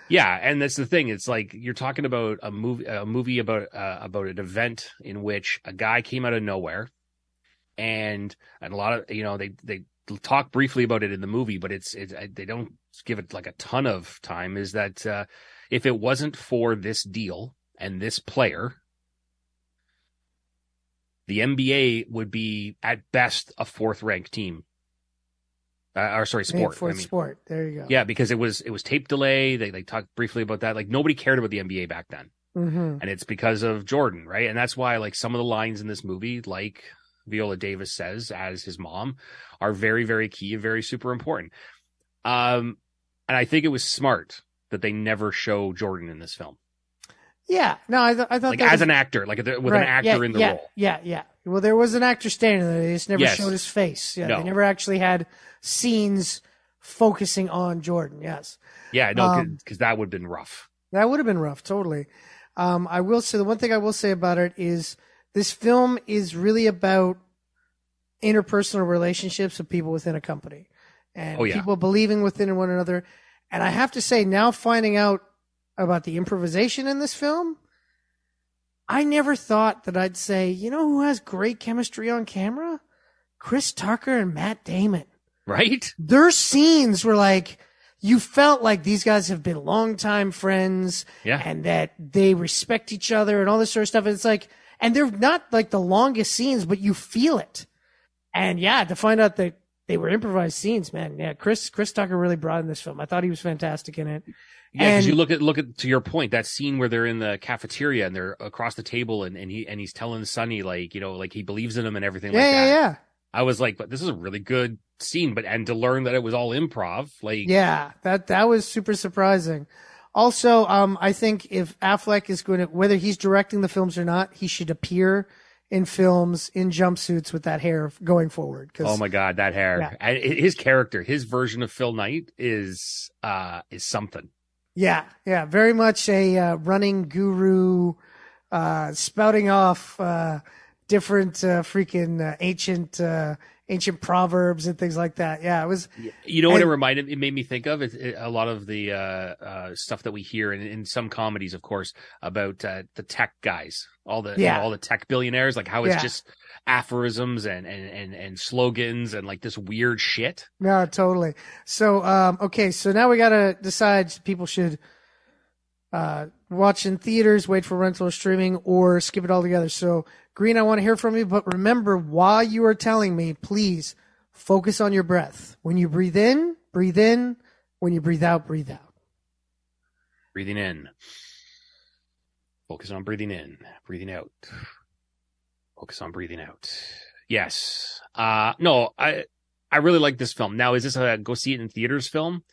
yeah, and that's the thing. It's like you're talking about a movie, a movie about uh, about an event in which a guy came out of nowhere, and and a lot of you know they they talk briefly about it in the movie, but it's it's they don't give it like a ton of time. Is that uh, if it wasn't for this deal and this player, the NBA would be at best a fourth ranked team. Uh, or sorry, sport. for I mean, sport. There you go. yeah, because it was it was tape delay. They they talked briefly about that. Like nobody cared about the NBA back then, hmm and it's because of Jordan, right? And that's why like some of the lines in this movie, like Viola Davis says as his mom, are very very key and very super important. Um, and I think it was smart that they never show Jordan in this film, Yeah. No, I, th- I thought like as was- an actor, like with right, an actor yeah, in the yeah, role. Yeah, yeah. Well, there was an actor standing there. They just never Yes. showed his face. Yeah, No. they never actually had scenes focusing on Jordan. Yes. Yeah, no, Um, because that would have been rough. That would have been rough, totally. Um, I will say the one thing I will say about it is this film is really about interpersonal relationships of people within a company and Oh, yeah. people believing within one another. And I have to say, now finding out about the improvisation in this film, I never thought that I'd say, you know who has great chemistry on camera? Chris Tucker and Matt Damon Right? their scenes were like you felt like these guys have been longtime friends Yeah. and that they respect each other and all this sort of stuff. And it's like, and they're not like the longest scenes, but you feel it. And yeah, to find out that they were improvised scenes, man. Yeah, Chris Chris Tucker really brought in this film. I thought he was fantastic in it. Yeah, because you look at look at to your point that scene where they're in the cafeteria and they're across the table and, and he and he's telling Sonny like you know like he believes in him and everything Yeah, like yeah, that. yeah. I was like, but this is a really good scene. But and to learn that it was all improv, like Yeah, that that was super surprising. Also, um, I think if Affleck is going to, whether he's directing the films or not, he should appear in films in jumpsuits with that hair going forward. Oh my god, that hair! Yeah. And his character, his version of Phil Knight is uh is something. Yeah, yeah, very much a uh, running guru, uh, spouting off uh, different uh, freaking uh, ancient uh, ancient proverbs and things like that. Yeah, it was. You know what it And- reminded it made me think of? It, it- a lot of the uh, uh, stuff that we hear in, in some comedies, of course, about uh, the tech guys, all the you know, all the tech billionaires, like how it's Yeah. just aphorisms and, and and and slogans and like this weird shit. No, totally. So, um, okay, so now we gotta decide people should uh, watch in theaters, wait for rental or streaming, or skip it all together. So, Green, I want to hear from you, but remember, while you are telling me, please focus on your breath. When you breathe in, breathe in. When you breathe out, breathe out. Breathing in, focus on breathing in, breathing out, focus on breathing out. Yes. Uh no, I I really like this film. Now, is this a go see it in theaters film?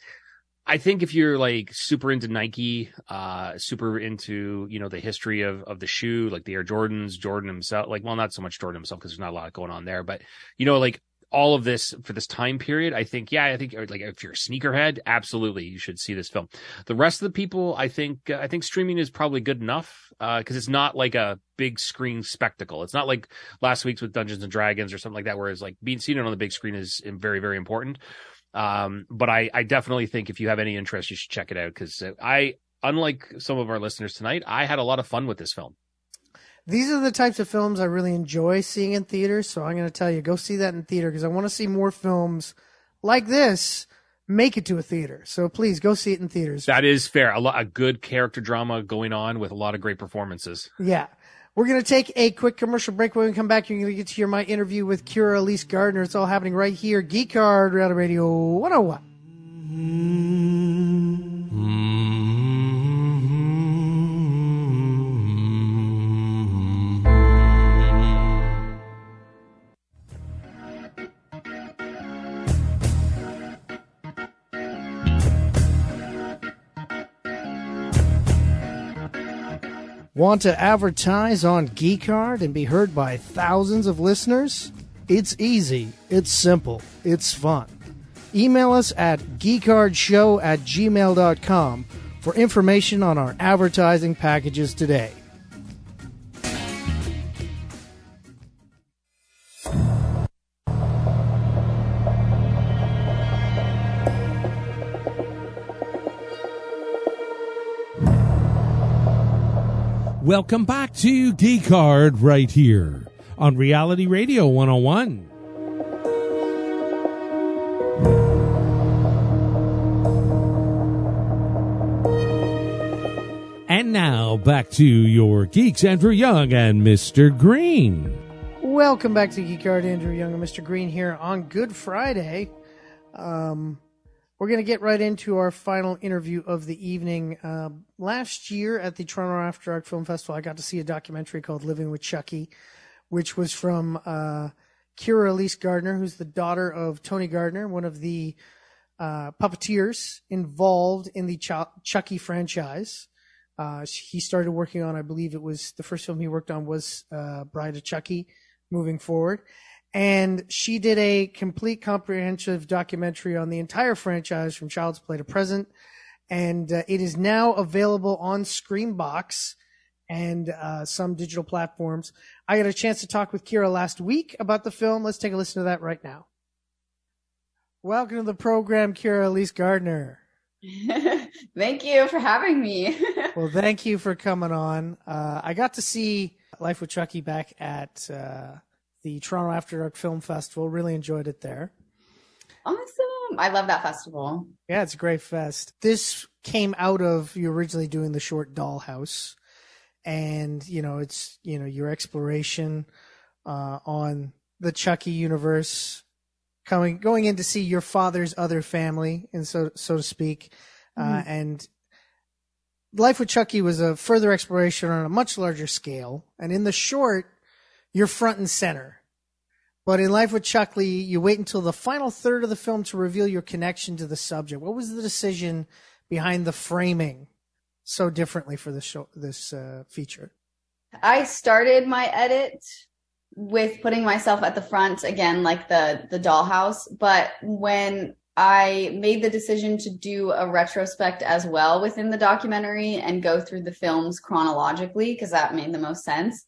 I think if you're like super into Nike, uh, super into, you know, the history of, of the shoe, like the Air Jordans, Jordan himself, like, well, not so much Jordan himself because there's not a lot going on there, but you know, like all of this for this time period, I think, yeah, I think like if you're a sneakerhead, absolutely you should see this film. The rest of the people, I think, uh, I think streaming is probably good enough, uh, cause it's not like a big screen spectacle. It's not like last week's with Dungeons and Dragons or something like that, whereas like being seen it on the big screen is very, very important. Um, but I, I definitely think if you have any interest, you should check it out because I, unlike some of our listeners tonight, I had a lot of fun with this film. These are the types of films I really enjoy seeing in theaters. So I'm going to tell you, go see that in theater because I want to see more films like this make it to a theater. So please go see it in theaters. That is fair. A lot, a good character drama going on with a lot of great performances. Yeah. We're going to take a quick commercial break. When we come back, you're going to get to hear my interview with Kyra Elise Gardner. It's all happening right here. Geek Hard Radio 101. Mm-hmm. Want to advertise on Geek Hard and be heard by thousands of listeners? It's easy, it's simple, it's fun. Email us at geekhardshow at gmail.com for information on our advertising packages today. Welcome back to Geek Hard right here on Reality Radio 101. And now back to your geeks, Andrew Young and Mr. Green. Welcome back to Geek Hard. Andrew Young and Mr. Green here on Good Friday. Um, we're going to get right into our final interview of the evening. Uh, last year at the Toronto After Dark Film Festival, I got to see a documentary called Living with Chucky, which was from uh, Kyra Elise Gardner, who's the daughter of Tony Gardner, one of the uh, puppeteers involved in the Ch- Chucky franchise. Uh, he started working on, I believe it was the first film he worked on was uh, Bride of Chucky moving forward. And she did a complete comprehensive documentary on the entire franchise from Child's Play to present. And uh, it is now available on Screambox and uh, some digital platforms. I got a chance to talk with Kyra last week about the film. Let's take a listen to that right now. Welcome to the program, Kyra Elise Gardner. Thank you for having me. Well, thank you for coming on. Uh, I got to see Life with Chucky back at uh, the Toronto After Dark Film Festival. Really enjoyed it there. awesome. I love that festival. Yeah, it's a great fest. This came out of you originally doing the short Dollhouse, and you know it's you know your exploration uh, on the Chucky universe, coming going in to see your father's other family, and so so to speak, uh, and Life with Chucky was a further exploration on a much larger scale, and in the short, you're front and center. But in Life with Chucky, you wait until the final third of the film to reveal your connection to the subject. What was the decision behind the framing so differently for this show, this uh, feature? I started my edit with putting myself at the front again, like the the dollhouse. But when I made the decision to do a retrospect as well within the documentary and go through the films chronologically because that made the most sense.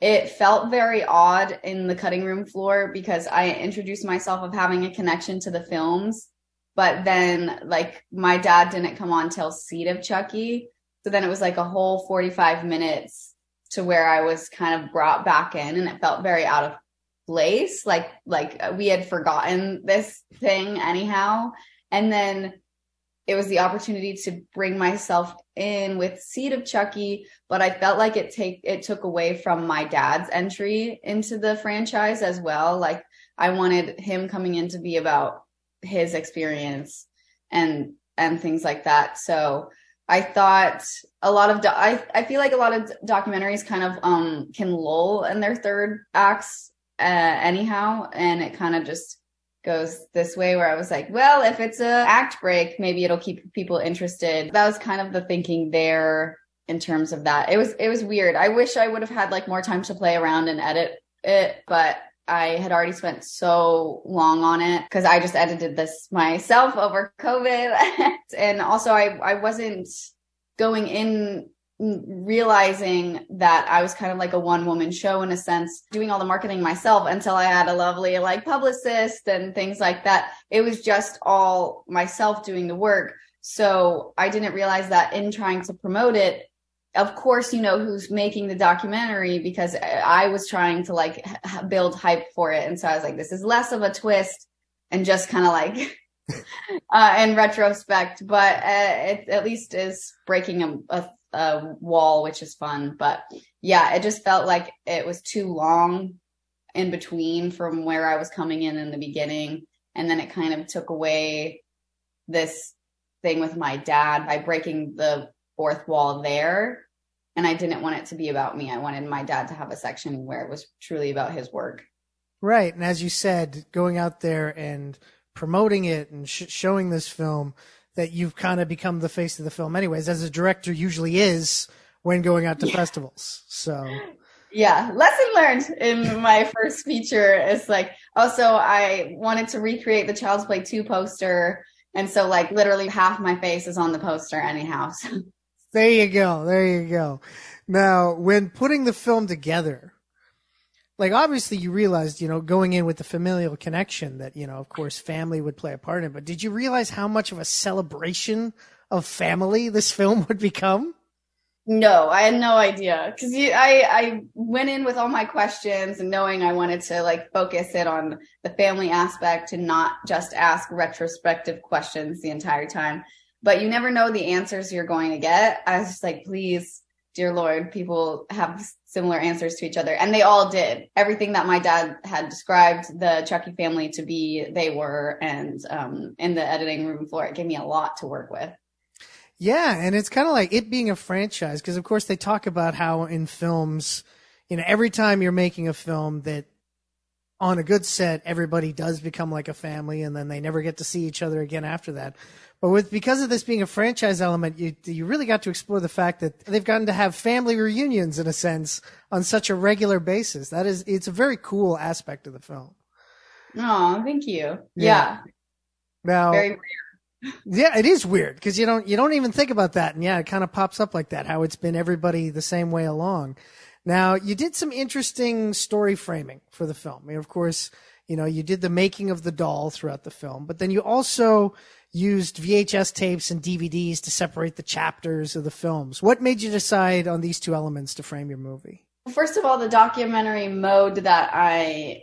It felt very odd in the cutting room floor because I introduced myself of having a connection to the films, but then like my dad didn't come on till Seed of Chucky. So then it was like a whole 45 minutes to where I was kind of brought back in and it felt very out of place like like we had forgotten this thing anyhow and then it was the opportunity to bring myself in with Seed of Chucky but I felt like it take it took away from my dad's entry into the franchise as well. Like I wanted him coming in to be about his experience and and things like that. So I thought a lot of do- I I feel like a lot of documentaries kind of um can lull in their third acts uh, anyhow, and it kind of just goes this way where I was like, well, if it's a act break, maybe it'll keep people interested. That was kind of the thinking there in terms of that. It was it was weird. I wish I would have had like more time to play around and edit it, but I had already spent so long on it because I just edited this myself over COVID. and also I, I wasn't going in realizing that I was kind of like a one woman show in a sense, doing all the marketing myself until I had a lovely like publicist and things like that. It was just all myself doing the work. So I didn't realize that in trying to promote it, of course, you know who's making the documentary because I was trying to like build hype for it. And so I was like, this is less of a twist and just kind of like, uh, in retrospect, but uh, it at least is breaking a, a, a wall, which is fun. But yeah, it just felt like it was too long in between from where I was coming in in the beginning. And then it kind of took away this thing with my dad by breaking the fourth wall there. And I didn't want it to be about me. I wanted my dad to have a section where it was truly about his work. Right. And as you said, going out there and promoting it and sh- showing this film, that you've kind of become the face of the film, anyways, as a director usually is when going out to yeah. festivals. So. Yeah, lesson learned in my first feature is like also I wanted to recreate the Child's Play 2 poster and so like literally half my face is on the poster anyhow. So there you go. There you go. Now, when putting the film together, like obviously you realized, you know, going in with the familial connection that, you know, of course family would play a part in it, but did you realize how much of a celebration of family this film would become? No, I had no idea because I I went in with all my questions and knowing I wanted to like focus it on the family aspect and not just ask retrospective questions the entire time but you never know the answers you're going to get. I was just like, please, dear Lord, people have similar answers to each other. And they all did. Everything that my dad had described the Chucky family to be, they were. And um, in the editing room floor, it gave me a lot to work with. Yeah. And it's kind of like it being a franchise because, of course, they talk about how in films, you know, every time you're making a film that on a good set, everybody does become like a family and then they never get to see each other again after that. But with because of this being a franchise element, you you really got to explore the fact that they've gotten to have family reunions in a sense on such a regular basis. That is, it's a very cool aspect of the film. Oh, thank you. Yeah. yeah. Now, very weird. yeah, it is weird because you don't you don't even think about that, and yeah, it kind of pops up like that. How it's been everybody the same way along. Now, you did some interesting story framing for the film. I mean, of course, you know, you did the making of the doll throughout the film, but then you also used VHS tapes and DVDs to separate the chapters of the films. What made you decide on these two elements to frame your movie? First of all, the documentary mode that I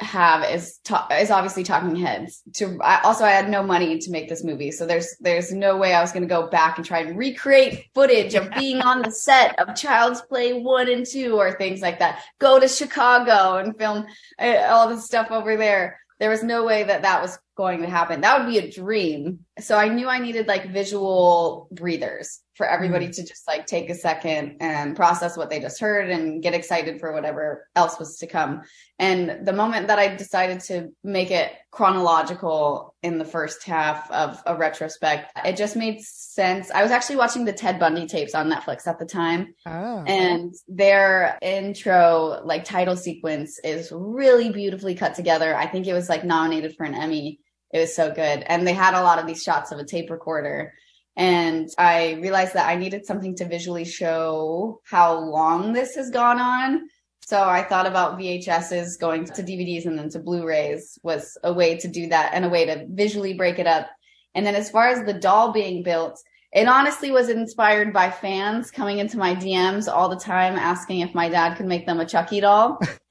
have is ta- is obviously talking heads to I, also i had no money to make this movie so there's there's no way i was going to go back and try and recreate footage of being on the set of child's play 1 and 2 or things like that go to chicago and film uh, all the stuff over there there was no way that that was going to happen. That would be a dream. So I knew I needed like visual breathers for everybody to just like take a second and process what they just heard and get excited for whatever else was to come. And the moment that I decided to make it chronological in the first half of a retrospect, it just made sense. I was actually watching the Ted Bundy tapes on Netflix at the time. Ah. And their intro, like title sequence, is really beautifully cut together. I think it was like nominated for an Emmy. It was so good. And they had a lot of these shots of a tape recorder. And I realized that I needed something to visually show how long this has gone on. So I thought about VHSs going to DVDs and then to Blu-rays was a way to do that and a way to visually break it up. And then as far as the doll being built, it honestly was inspired by fans coming into my DMs all the time asking if my dad could make them a Chucky doll.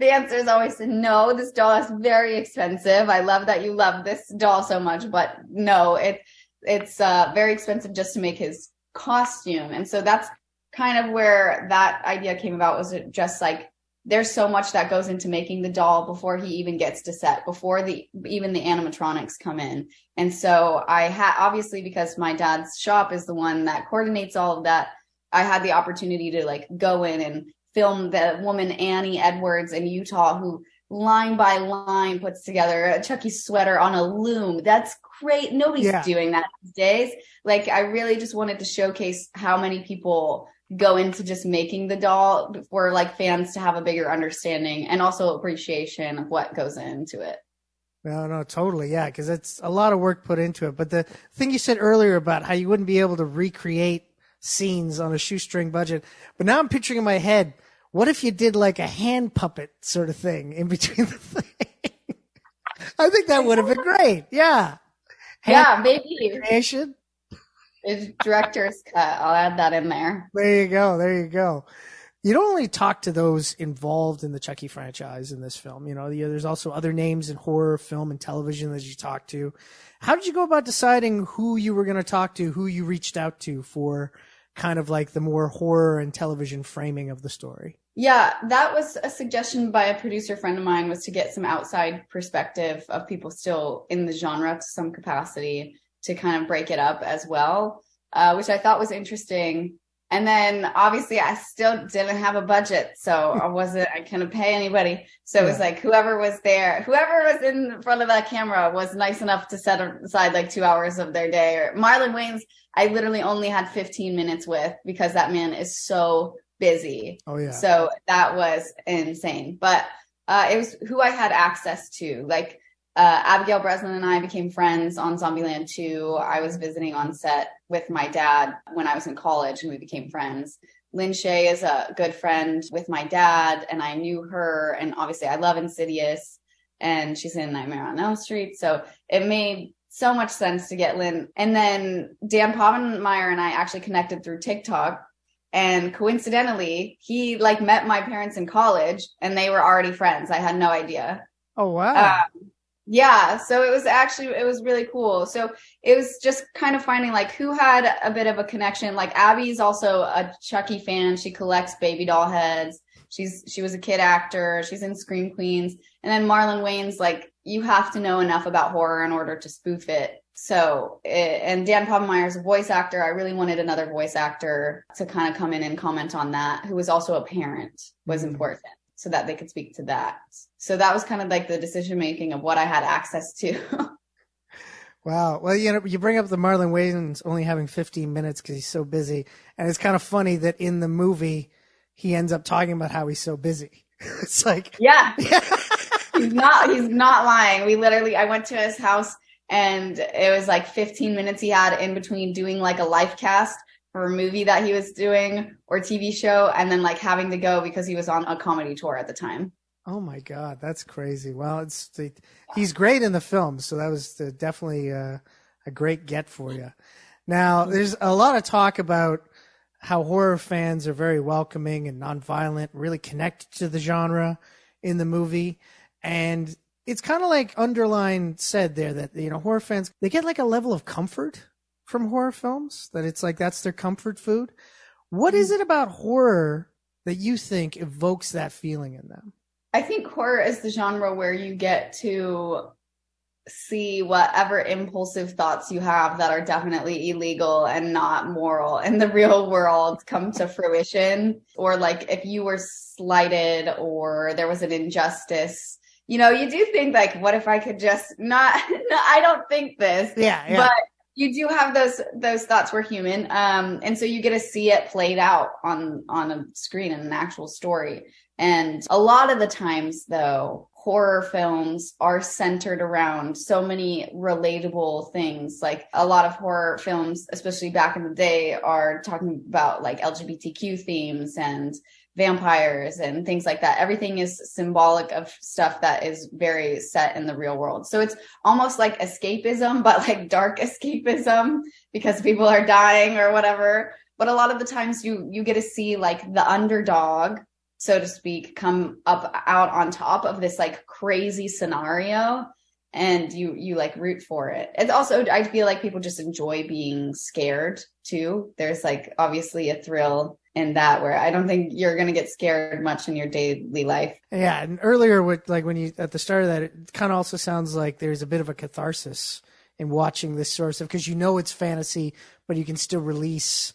The answer is always no, this doll is very expensive. I love that you love this doll so much, but no, it it's uh, very expensive just to make his costume. And so that's kind of where that idea came about was just like there's so much that goes into making the doll before he even gets to set before the even the animatronics come in. And so i had obviously because my dad's shop is the one that coordinates all of that i had the opportunity to like go in and film the woman annie edwards in utah who line by line puts together a chucky sweater on a loom. That's great. Nobody's Yeah. doing that these days. Like i really just wanted to showcase how many people go into just making the doll for like fans to have a bigger understanding and also appreciation of what goes into it. No, no, totally. Yeah, because it's a lot of work put into it. But the thing you said earlier about how you wouldn't be able to recreate scenes on a shoestring budget, but now I'm picturing in my head, what if you did like a hand puppet sort of thing in between the thing? I think that would have been great. Yeah. yeah, maybe Animation. It's director's cut. I'll add that in there. There you go. There you go. You don't only talk to those involved in the Chucky franchise in this film. You know, there's also other names in horror, film, and television that you talk to. How did you go about deciding who you were going to talk to, who you reached out to for kind of like the more horror and television framing of the story? Yeah, that was a suggestion by a producer friend of mine was to get some outside perspective of people still in the genre to some capacity to kind of break it up as well, uh, which I thought was interesting. And then obviously I still didn't have a budget, so I wasn't, I couldn't pay anybody. So it was like whoever was there, whoever was in front of that camera was nice enough to set aside like two hours of their day. Or Marlon Wayans, I literally only had 15 minutes with because that man is so busy. Oh yeah. So that was insane. But uh, it was who I had access to. Like uh, Abigail Breslin and I became friends on Zombieland 2. I was visiting on set with my dad when I was in college and we became friends. Lin Shaye is a good friend with my dad and I knew her. And obviously I love Insidious and she's in Nightmare on Elm Street. So it made so much sense to get Lin. And then Dan Povenmire and I actually connected through TikTok and coincidentally, he like met my parents in college and they were already friends. I had no idea. oh wow. Um, yeah. So it was actually, it was really cool. So it was just kind of finding like who had a bit of a connection. Like Abby's also a Chucky fan. She collects baby doll heads. She's, she was a kid actor. She's in Scream Queens. And then Marlon Wayans like, you have to know enough about horror in order to spoof it. So, eh, and Dan Povenmire's a voice actor. I really wanted another voice actor to kind of come in and comment on that, who was also a parent, was Mhm. important so that they could speak to that. So that was kind of like the decision making of what I had access to. Wow. Well, you know, you bring up the Marlon Wayans only having 15 minutes because he's so busy, and it's kind of funny that in the movie he ends up talking about how he's so busy. it's like, yeah. he's not he's not lying. We literally I went to his house and it was like 15 minutes he had in between doing like a life cast for a movie that he was doing or TV show and then like having to go because he was on a comedy tour at the time. Oh my god, that's crazy. Well, it's he's great in the film, so that was definitely uh, a great get for you. Now, there's a lot of talk about how horror fans are very welcoming and nonviolent, really connected to the genre in the movie, and it's kind of like underline said there that you know horror fans they get like a level of comfort from horror films that it's like that's their comfort food. What is it about horror that you think evokes that feeling in them? I think horror is the genre where you get to see whatever impulsive thoughts you have that are definitely illegal and not moral in the real world come to fruition. Or like if you were slighted or there was an injustice, you know, you do think like, what if I could just not, no, I don't think this. Yeah, yeah. But you do have those those thoughts. We're human. Um and so you get to see it played out on on a screen in an actual story. And a lot of the times though horror films are centered around so many relatable things. Like a lot of horror films especially back in the day are talking about like lgbtq themes and vampires and things like that. Everything is symbolic of stuff that is very set in the real world. So it's almost like escapism, but like dark escapism because people are dying or whatever. But a lot of the times you you get to see like the underdog, so to speak, come up out on top of this like crazy scenario and you you like root for it. It's also I feel like people just enjoy being scared too. There's like obviously a thrill in that where I don't think you're going to get scared much in your daily life. Yeah, and earlier with like when you at the start of that, it kind of also sounds like there's a bit of a catharsis in watching this sort of stuff because you know it's fantasy, but you can still release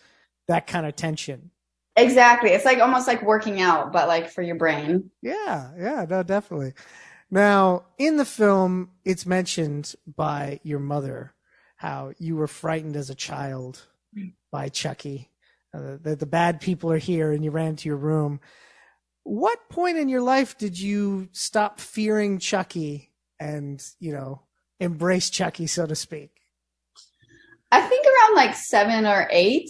that kind of tension. Exactly. It's like almost like working out, but like for your brain. Yeah, yeah, no, definitely. Now, in the film, it's mentioned by your mother how you were frightened as a child hmm. by Chucky. Uh, the, the bad people are here, and you ran to your room. What point in your life did you stop fearing Chucky and, you know, embrace Chucky, so to speak? I think around like seven or eight,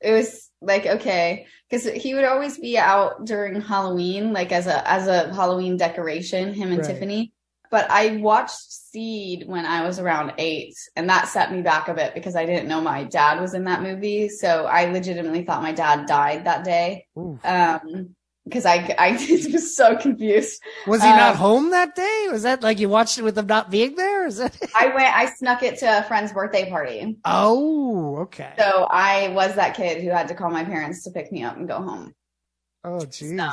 it was like okay, because he would always be out during Halloween, like as a as a Halloween decoration, him and Right. Tiffany. But I watched Seed when I was around eight, and that set me back a bit because I didn't know my dad was in that movie. So I legitimately thought my dad died that day. Um, because I I was so confused. Was he not Um, home that day? Was that like you watched it with him not being there? Is that? I went, I snuck it to a friend's birthday party. Oh, okay. So I was that kid who had to call my parents to pick me up and go home Oh, jeez. No.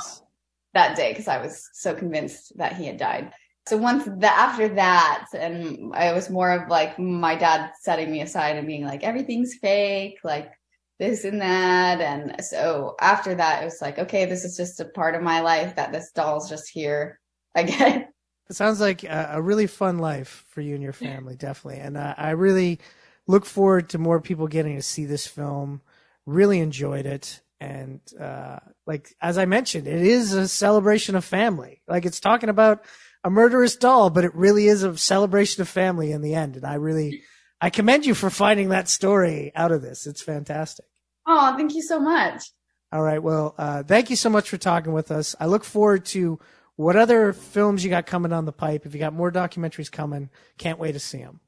that day because I was so convinced that he had died. So once the, after that, and I was more of like my dad setting me aside and being like, everything's fake, like this and that. And so after that, it was like, okay, this is just a part of my life that this doll's just here again. It sounds like a, a really fun life for you and your family, definitely. And uh, I really look forward to more people getting to see this film. Really enjoyed it. And uh, like as I mentioned, it is a celebration of family. Like it's talking about a murderous doll, but it really is a celebration of family in the end. And I really, I commend you for finding that story out of this. It's fantastic. Oh, thank you so much. All right. Well, uh, thank you so much for talking with us. I look forward to what other films you got coming on the pipe. If you got more documentaries coming, can't wait to see them.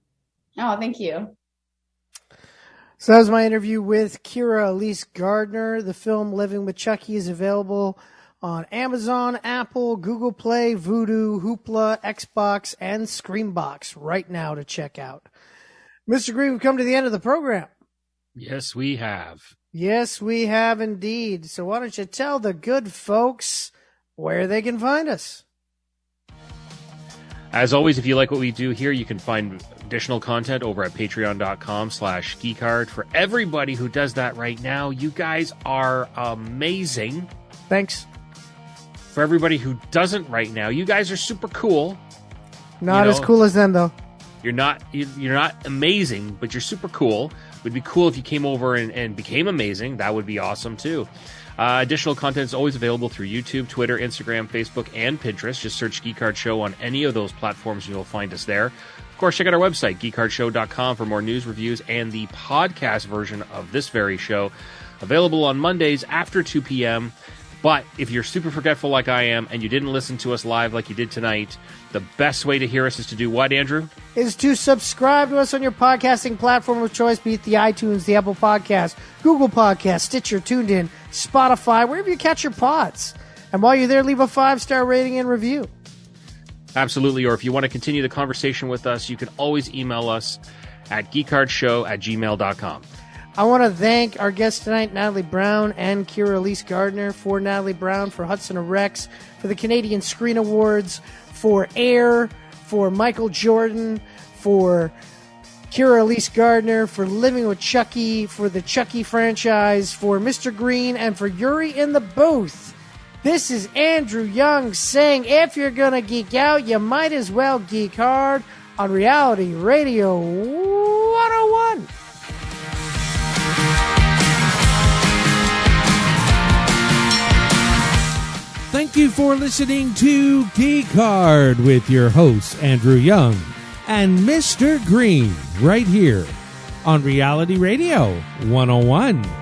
Oh, thank you. So that was my interview with Kyra Elise Gardner. The film Living with Chucky is available on Amazon, Apple, Google Play, Vudu, Hoopla, Xbox, and Screambox right now to check out. Mr. Green, we've come to the end of the program. Yes, we have. Yes, we have indeed. So why don't you tell the good folks where they can find us? As always, if you like what we do here, you can find additional content over at patreon.com slash geekhard. For everybody who does that right now, you guys are amazing. Thanks. For everybody who doesn't right now, you guys are super cool. Not You as cool as them though. You're not you- you're not amazing, but you're super cool. Would be cool if you came over and, and became amazing. That would be awesome too. Uh, additional content is always available through YouTube, Twitter, Instagram, Facebook, and Pinterest. Just search Geek Hard Show on any of those platforms and you'll find us there. Of course, check out our website, geekhardshow.com, for more news, reviews, and the podcast version of this very show. Available on Mondays after 2 p.m. But if you're super forgetful like I am and you didn't listen to us live like you did tonight, the best way to hear us is to do what, Andrew? is to subscribe to us on your podcasting platform of choice, be it the iTunes, the Apple Podcast, Google Podcast, Stitcher, TuneIn, Spotify, wherever you catch your pods. And while you're there, leave a five star rating and review. Absolutely. Or if you want to continue the conversation with us, you can always email us at geekhardshow at gmail.com. I want to thank our guests tonight, Natalie Brown and Kyra Elise Gardner. For Natalie Brown, for Hudson Rex, for the Canadian Screen Awards, for Air, for Michael Jordan, for Kyra Elise Gardner, for Living with Chucky, for the Chucky franchise, for Mr. Green, and for Yuri in the booth. This is Andrew Young saying if you're going to geek out, you might as well geek hard on Reality Radio 101. Thank you for listening to Geek Hard with your hosts, Andrew Young and Mr. Green, right here on Reality Radio 101.